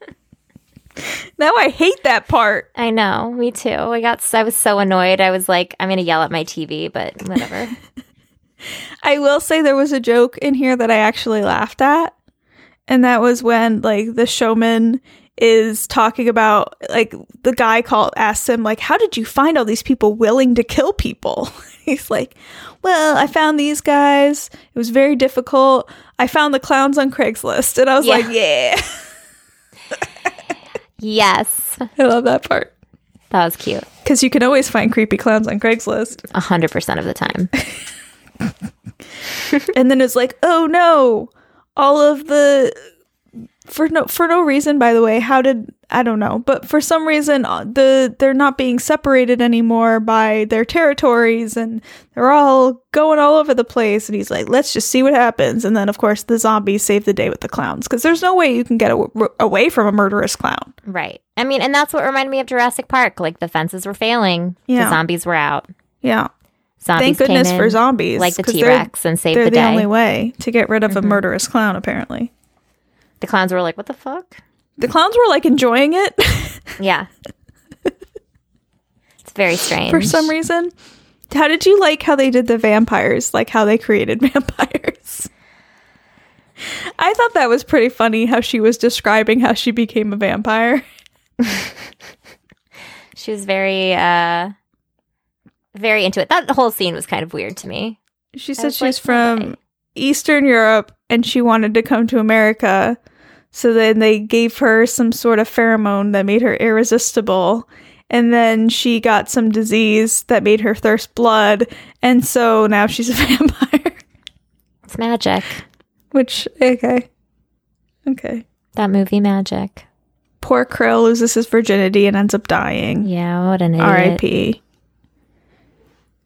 Now I hate that part. I know. Me too. I got. I was so annoyed. I was like, I'm gonna yell at my TV, but whatever. I will say there was a joke in here that I actually laughed at. And that was when like the showman is talking about like the guy called asks him like how did you find all these people willing to kill people? He's like, "Well, I found these guys. It was very difficult. I found the clowns on Craigslist." And I was Yeah. like, "Yeah." yes, I love that part. that was cute. Cuz you can always find creepy clowns on Craigslist. A hundred percent of the time. and then it's like, oh no, all of the for no for no reason. By the way, how did I don't know, but for some reason uh, the they're not being separated anymore by their territories, and they're all going all over the place. And he's like, let's just see what happens. And then of course the zombies save the day with the clowns because there's no way you can get aw- away from a murderous clown. Right. I mean, and that's what reminded me of Jurassic Park. Like the fences were failing. Yeah. The zombies were out. Yeah, Zombies thank goodness came for zombies, like the T they're- Rex, and saved They're the the, only way to get rid of a Mhm. murderous clown. Apparently, the clowns were like, "What the fuck?" the clowns were like enjoying it. Yeah. it's very strange. for some reason. How did you like how they did the vampires? Like how they created vampires? I thought that was pretty funny how she was describing how she became a vampire. She was very, uh, very into it. That whole scene was kind of weird to me. She said was she was like, from. Eastern Europe and she wanted to come to America. So then they gave her some sort of pheromone that made her irresistible. And then she got some disease that made her thirst blood. And so now she's a vampire. It's magic. Which, okay. Okay. That movie magic. Poor Krill loses his virginity and ends up dying. Yeah, what an idiot. R.I.P.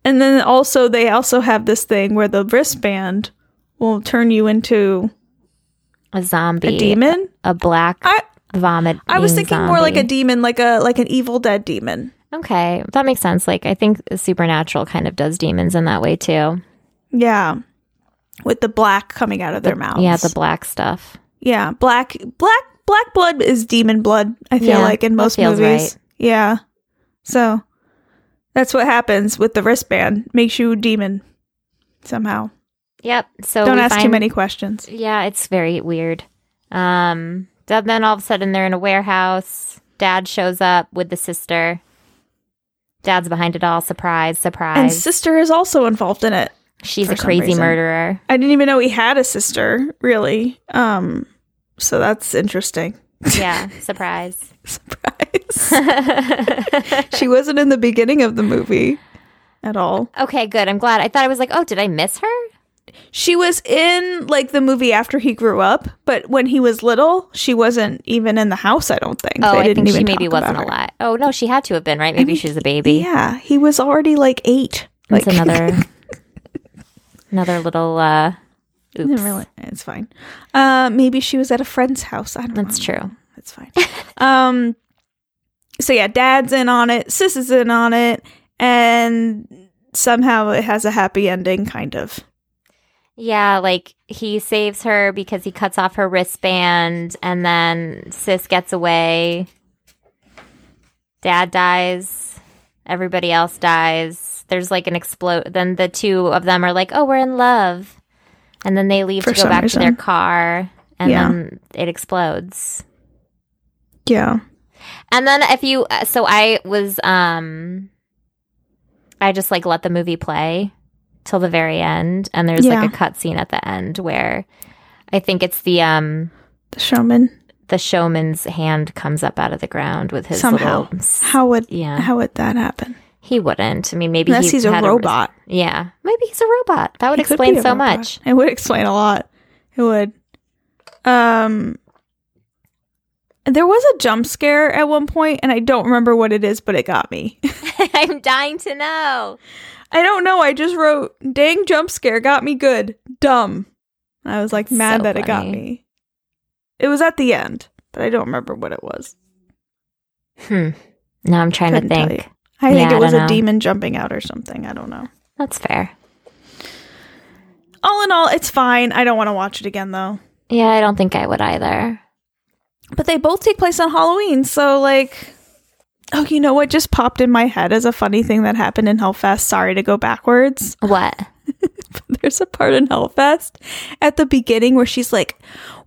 And then also they also have this thing where the wristband will turn you into A zombie. a demon. A black I vomit. I was thinking more like a demon, like a like an Evil Dead demon. Okay, that makes sense. Like I think Supernatural kind of does demons in that way too. Yeah, with the black coming out of their mouths. Yeah, the black stuff. yeah black black black blood is demon blood. I feel Yeah, like in most movies. right. Yeah, so that's what happens with the wristband. Makes you a demon somehow. Yep. So Don't ask too many questions. Yeah, it's very weird. Um, then then all of a sudden they're in a warehouse. Dad shows up with the sister. Dad's behind it all. Surprise, surprise. And sister is also involved in it. She's a crazy reason. murderer. I didn't even know he had a sister, really. Um, so that's interesting. Yeah, surprise. Surprise. she wasn't in the beginning of the movie at all. okay, good. I'm glad. I thought I was like, oh, did I miss her? She was in like the movie after he grew up, but when he was little, she wasn't even in the house, I don't think. Oh, They I think she maybe wasn't alive. Oh no, she had to have been right. Maybe mean, she was a baby. Yeah, he was already like 8. Like That's another another little uh oops. Really, it's fine. Uh, maybe she was at a friend's house. I don't know. That's true. It's fine. um, so yeah, dad's in on it, sis is in on it, and somehow it has a happy ending, kind of. Yeah, like he saves her because he cuts off her wristband and then sis gets away. Dad dies. Everybody else dies. There's like an explode. Then the two of them are like, oh, we're in love. And then they leave For to go back to their car and Yeah. then it explodes. Yeah. And then if you uh, so I was um I just like let the movie play till the very end and there's Yeah. like a cutscene at the end where I think it's the um The showman. the showman's hand comes up out of the ground with his Somehow. little How would yeah how would that happen? he wouldn't I mean maybe Unless he he's a robot. yeah maybe he's a robot that would He explain so robot. much It would explain a lot. It would. Um there was a jump scare at one point and I don't remember what it is, but it got me. I'm dying to know I don't know. I just wrote, dang jump scare got me good. Dumb. I was like That's mad so that it got me. It was at the end, but I don't remember what it was. hmm now I'm trying Couldn't to think. I think Yeah, it was a know. demon jumping out or something. I don't know. that's fair All in all, it's fine. I don't want to watch it again though. yeah I don't think I would either But they both take place on Halloween, so like Oh, you know what just popped in my head as a funny thing that happened in Hellfest? Sorry to go backwards. what There's a part in Hellfest at the beginning where she's like,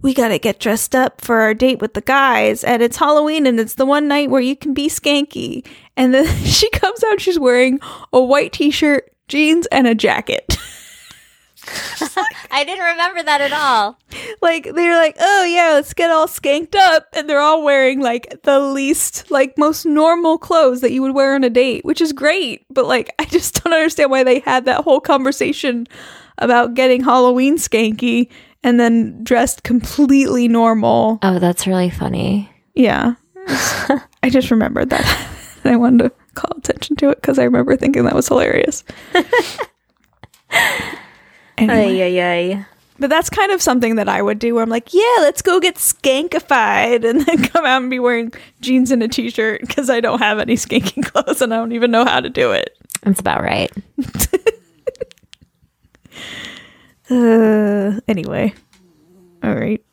We gotta get dressed up for our date with the guys, and it's Halloween, and it's the one night where you can be skanky. And then she comes out, she's wearing a white t shirt, jeans, and a jacket. I didn't remember that at all like, they're like, Oh, yeah, let's get all skanked up. And they're all wearing like the least, like, most normal clothes that you would wear on a date, which is great. But like, I just don't understand why they had that whole conversation about getting Halloween skanky and then dressed completely normal. Oh, that's really funny. Yeah. I just remembered that. and I wanted to call attention to it because I remember thinking that was hilarious. Anyway, Ay, ay, but that's kind of something that I would do where I'm like, yeah, let's go get skankified and then come out and be wearing jeans and a t shirt because I don't have any skanking clothes and I don't even know how to do it. That's about right. Uh, anyway. All right.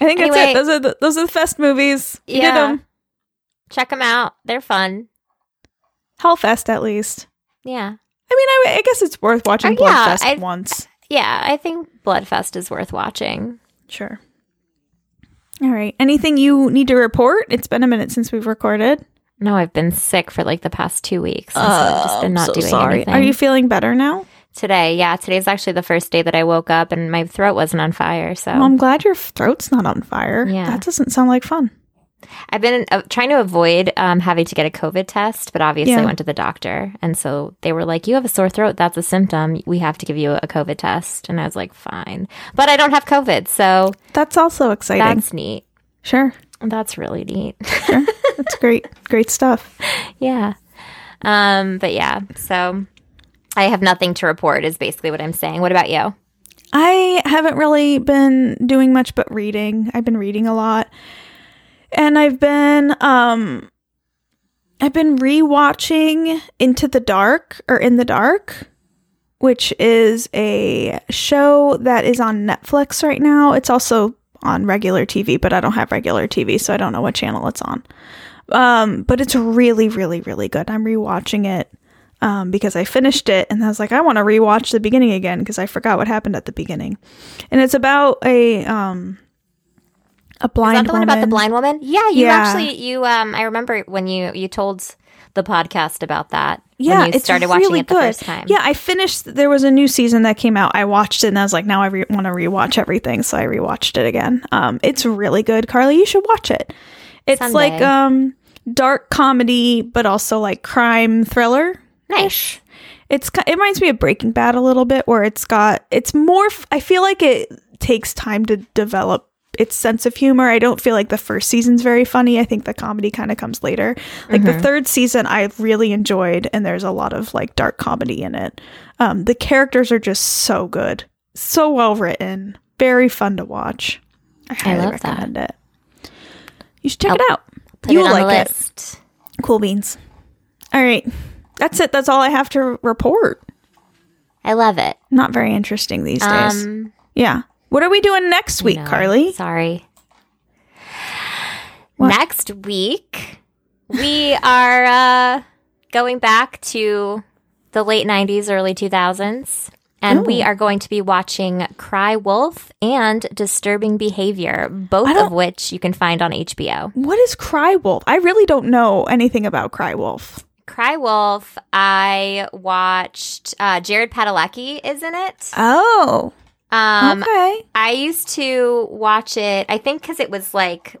I think that's it. Those are the, those are the fest movies. You did Yeah. them. Check them out. They're fun. Hellfest, at least. Yeah. I mean, I, I guess it's worth watching Uh, yeah, Bloodfest I- once. yeah, I think Bloodfest is worth watching. Sure. All right. Anything you need to report? It's been a minute since we've recorded. No, I've been sick for like the past two weeks. So I've just been not doing anything. Are you feeling better now? today? Yeah, today's actually the first day that I woke up and my throat wasn't on fire. So Well, I'm glad your throat's not on fire. Yeah. That doesn't sound like fun. I've been uh, trying to avoid um, having to get a COVID test, but obviously Yeah. I went to the doctor. And so they were like, You have a sore throat. That's a symptom. We have to give you a COVID test. And I was like, Fine. But I don't have COVID. So That's also exciting. that's neat. sure. That's really neat. Sure. That's great. Great stuff. yeah. Um, but yeah, so I have nothing to report, is basically what I'm saying. What about you? I haven't really been doing much but reading. I've been reading a lot. And I've been um I've been rewatching Into the Dark or In the Dark, which is a show that is on Netflix right now. It's also on regular TV, but I don't have regular TV, so I don't know what channel it's on. Um, but it's really, really, really good. I'm rewatching it um, because I finished it and I was like, I want to rewatch the beginning again because I forgot what happened at the beginning. And it's about a um, a blind. Is that the one about the blind woman? Yeah, you Yeah. actually you um I remember when you you told the podcast about that. Yeah, when you it's started watching really it the good. first time. Yeah, I finished. There was a new season that came out. I watched it and I was like, now I re- want to rewatch everything, so I rewatched it again. Um, it's really good, Carly. You should watch it. It's Someday. like um dark comedy, but also like crime thriller. nice. It's it reminds me of Breaking Bad a little bit, where it's got it's more. I feel like it takes time to develop its sense of humor. I don't feel like the first season's very funny. I think the comedy kind of comes later. Like the third season, I really enjoyed, and there's a lot of like dark comedy in it. Um, the characters are just so good, so well written, very fun to watch. I highly love that. recommend it. You should check I'll it out. You'll like the it. Cool beans. All right, that's it. That's all I have to report. I love it. Not very interesting these days. Um yeah. What are we doing next week, no, Carly? Sorry. What? Next week we are uh going back to the late 90s, early 2000s. And we are going to be watching Cry Wolf and Disturbing Behavior, both of which you can find on HBO. What is Cry Wolf? I really don't know anything about Cry Wolf. Cry Wolf, I watched uh, Jared Padalecki is in it. Oh, Um, okay. I used to watch it, I think because it was like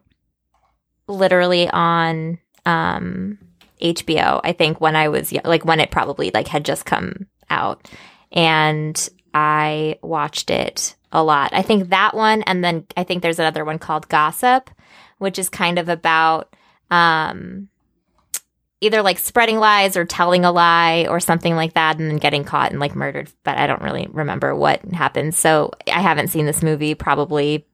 literally on um, HBO, I think when I was like when it probably like had just come out. And I watched it a lot. I think that one, and then I think there's another one called Gossip, which is kind of about um, either like spreading lies or telling a lie or something like that and then getting caught and like murdered but i don't really remember what happened so i haven't seen this movie probably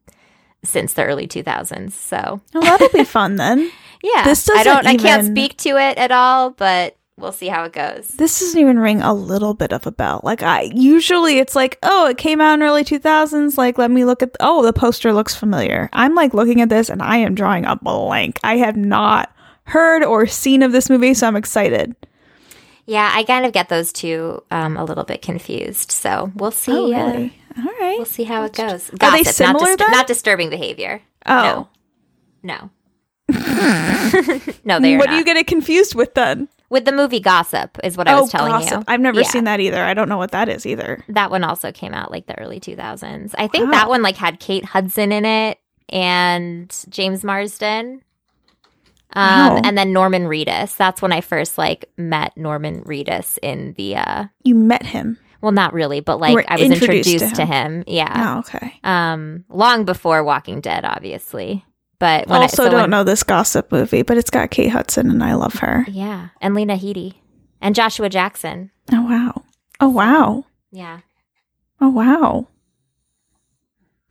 since the early 2000s so Well, that'll be fun then. yeah This i don't doesn't i can't speak to it at all but we'll see how it goes This doesn't even ring a little bit of a bell. Like I usually it's like, oh, it came out in early 2000s. Like let me look at oh, the poster looks familiar. I'm like looking at this and I am drawing a blank. I have not heard or seen of this movie, so I'm excited. yeah i kind of get those two um, a little bit confused so we'll see Oh, uh, really? All right. we'll see how it goes Are they Gossip, not, similar not disturbing behavior Oh. no no they are what do you get it confused with then? with the movie gossip is what i was telling you I've never Yeah. seen that either. I don't know what that is either. That one also came out like the early 2000s. I think Wow. that one like had Kate Hudson in it and James Marsden. Um, Wow. and then Norman Reedus. That's when I first like met Norman Reedus in the uh You met him. well not really, but were like I was introduced introduced, to to, him. Yeah. Oh, okay. Um long before Walking Dead, obviously. But when also I, so don't when- know this gossip movie, but it's got Kate Hudson and I love her. Yeah. And Lena Headey. And Joshua Jackson. Oh wow. Oh wow. Yeah. Oh wow.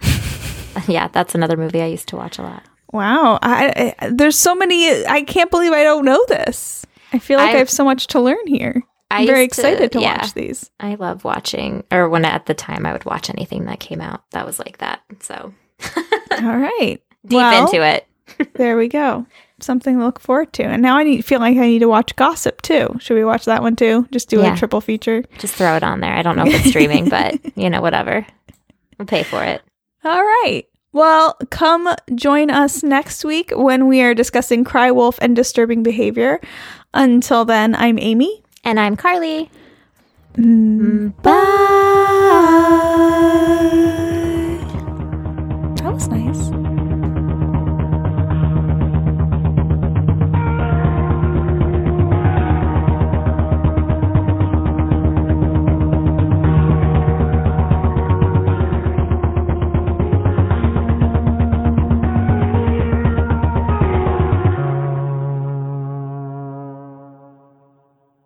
yeah, that's another movie I used to watch a lot. Wow. I, I there's so many I can't believe I don't know this. I feel like I, I- have so much to learn here. I'm very excited to, yeah. watch these. I love watching, or when at the time I would watch anything that came out that was like that. So All right. deep Well, into it. There we go. something to look forward to. And now I need, feel like I need to watch Gossip too. Should we watch that one too? Just do Yeah. a triple feature. Just throw it on there. I don't know if it's streaming, but you know, whatever. We'll pay for it. All right. Well, come join us next week when we are discussing Cry Wolf and disturbing behavior. Until then, I'm Amy. And I'm Carly. Mm, Bye. That was nice.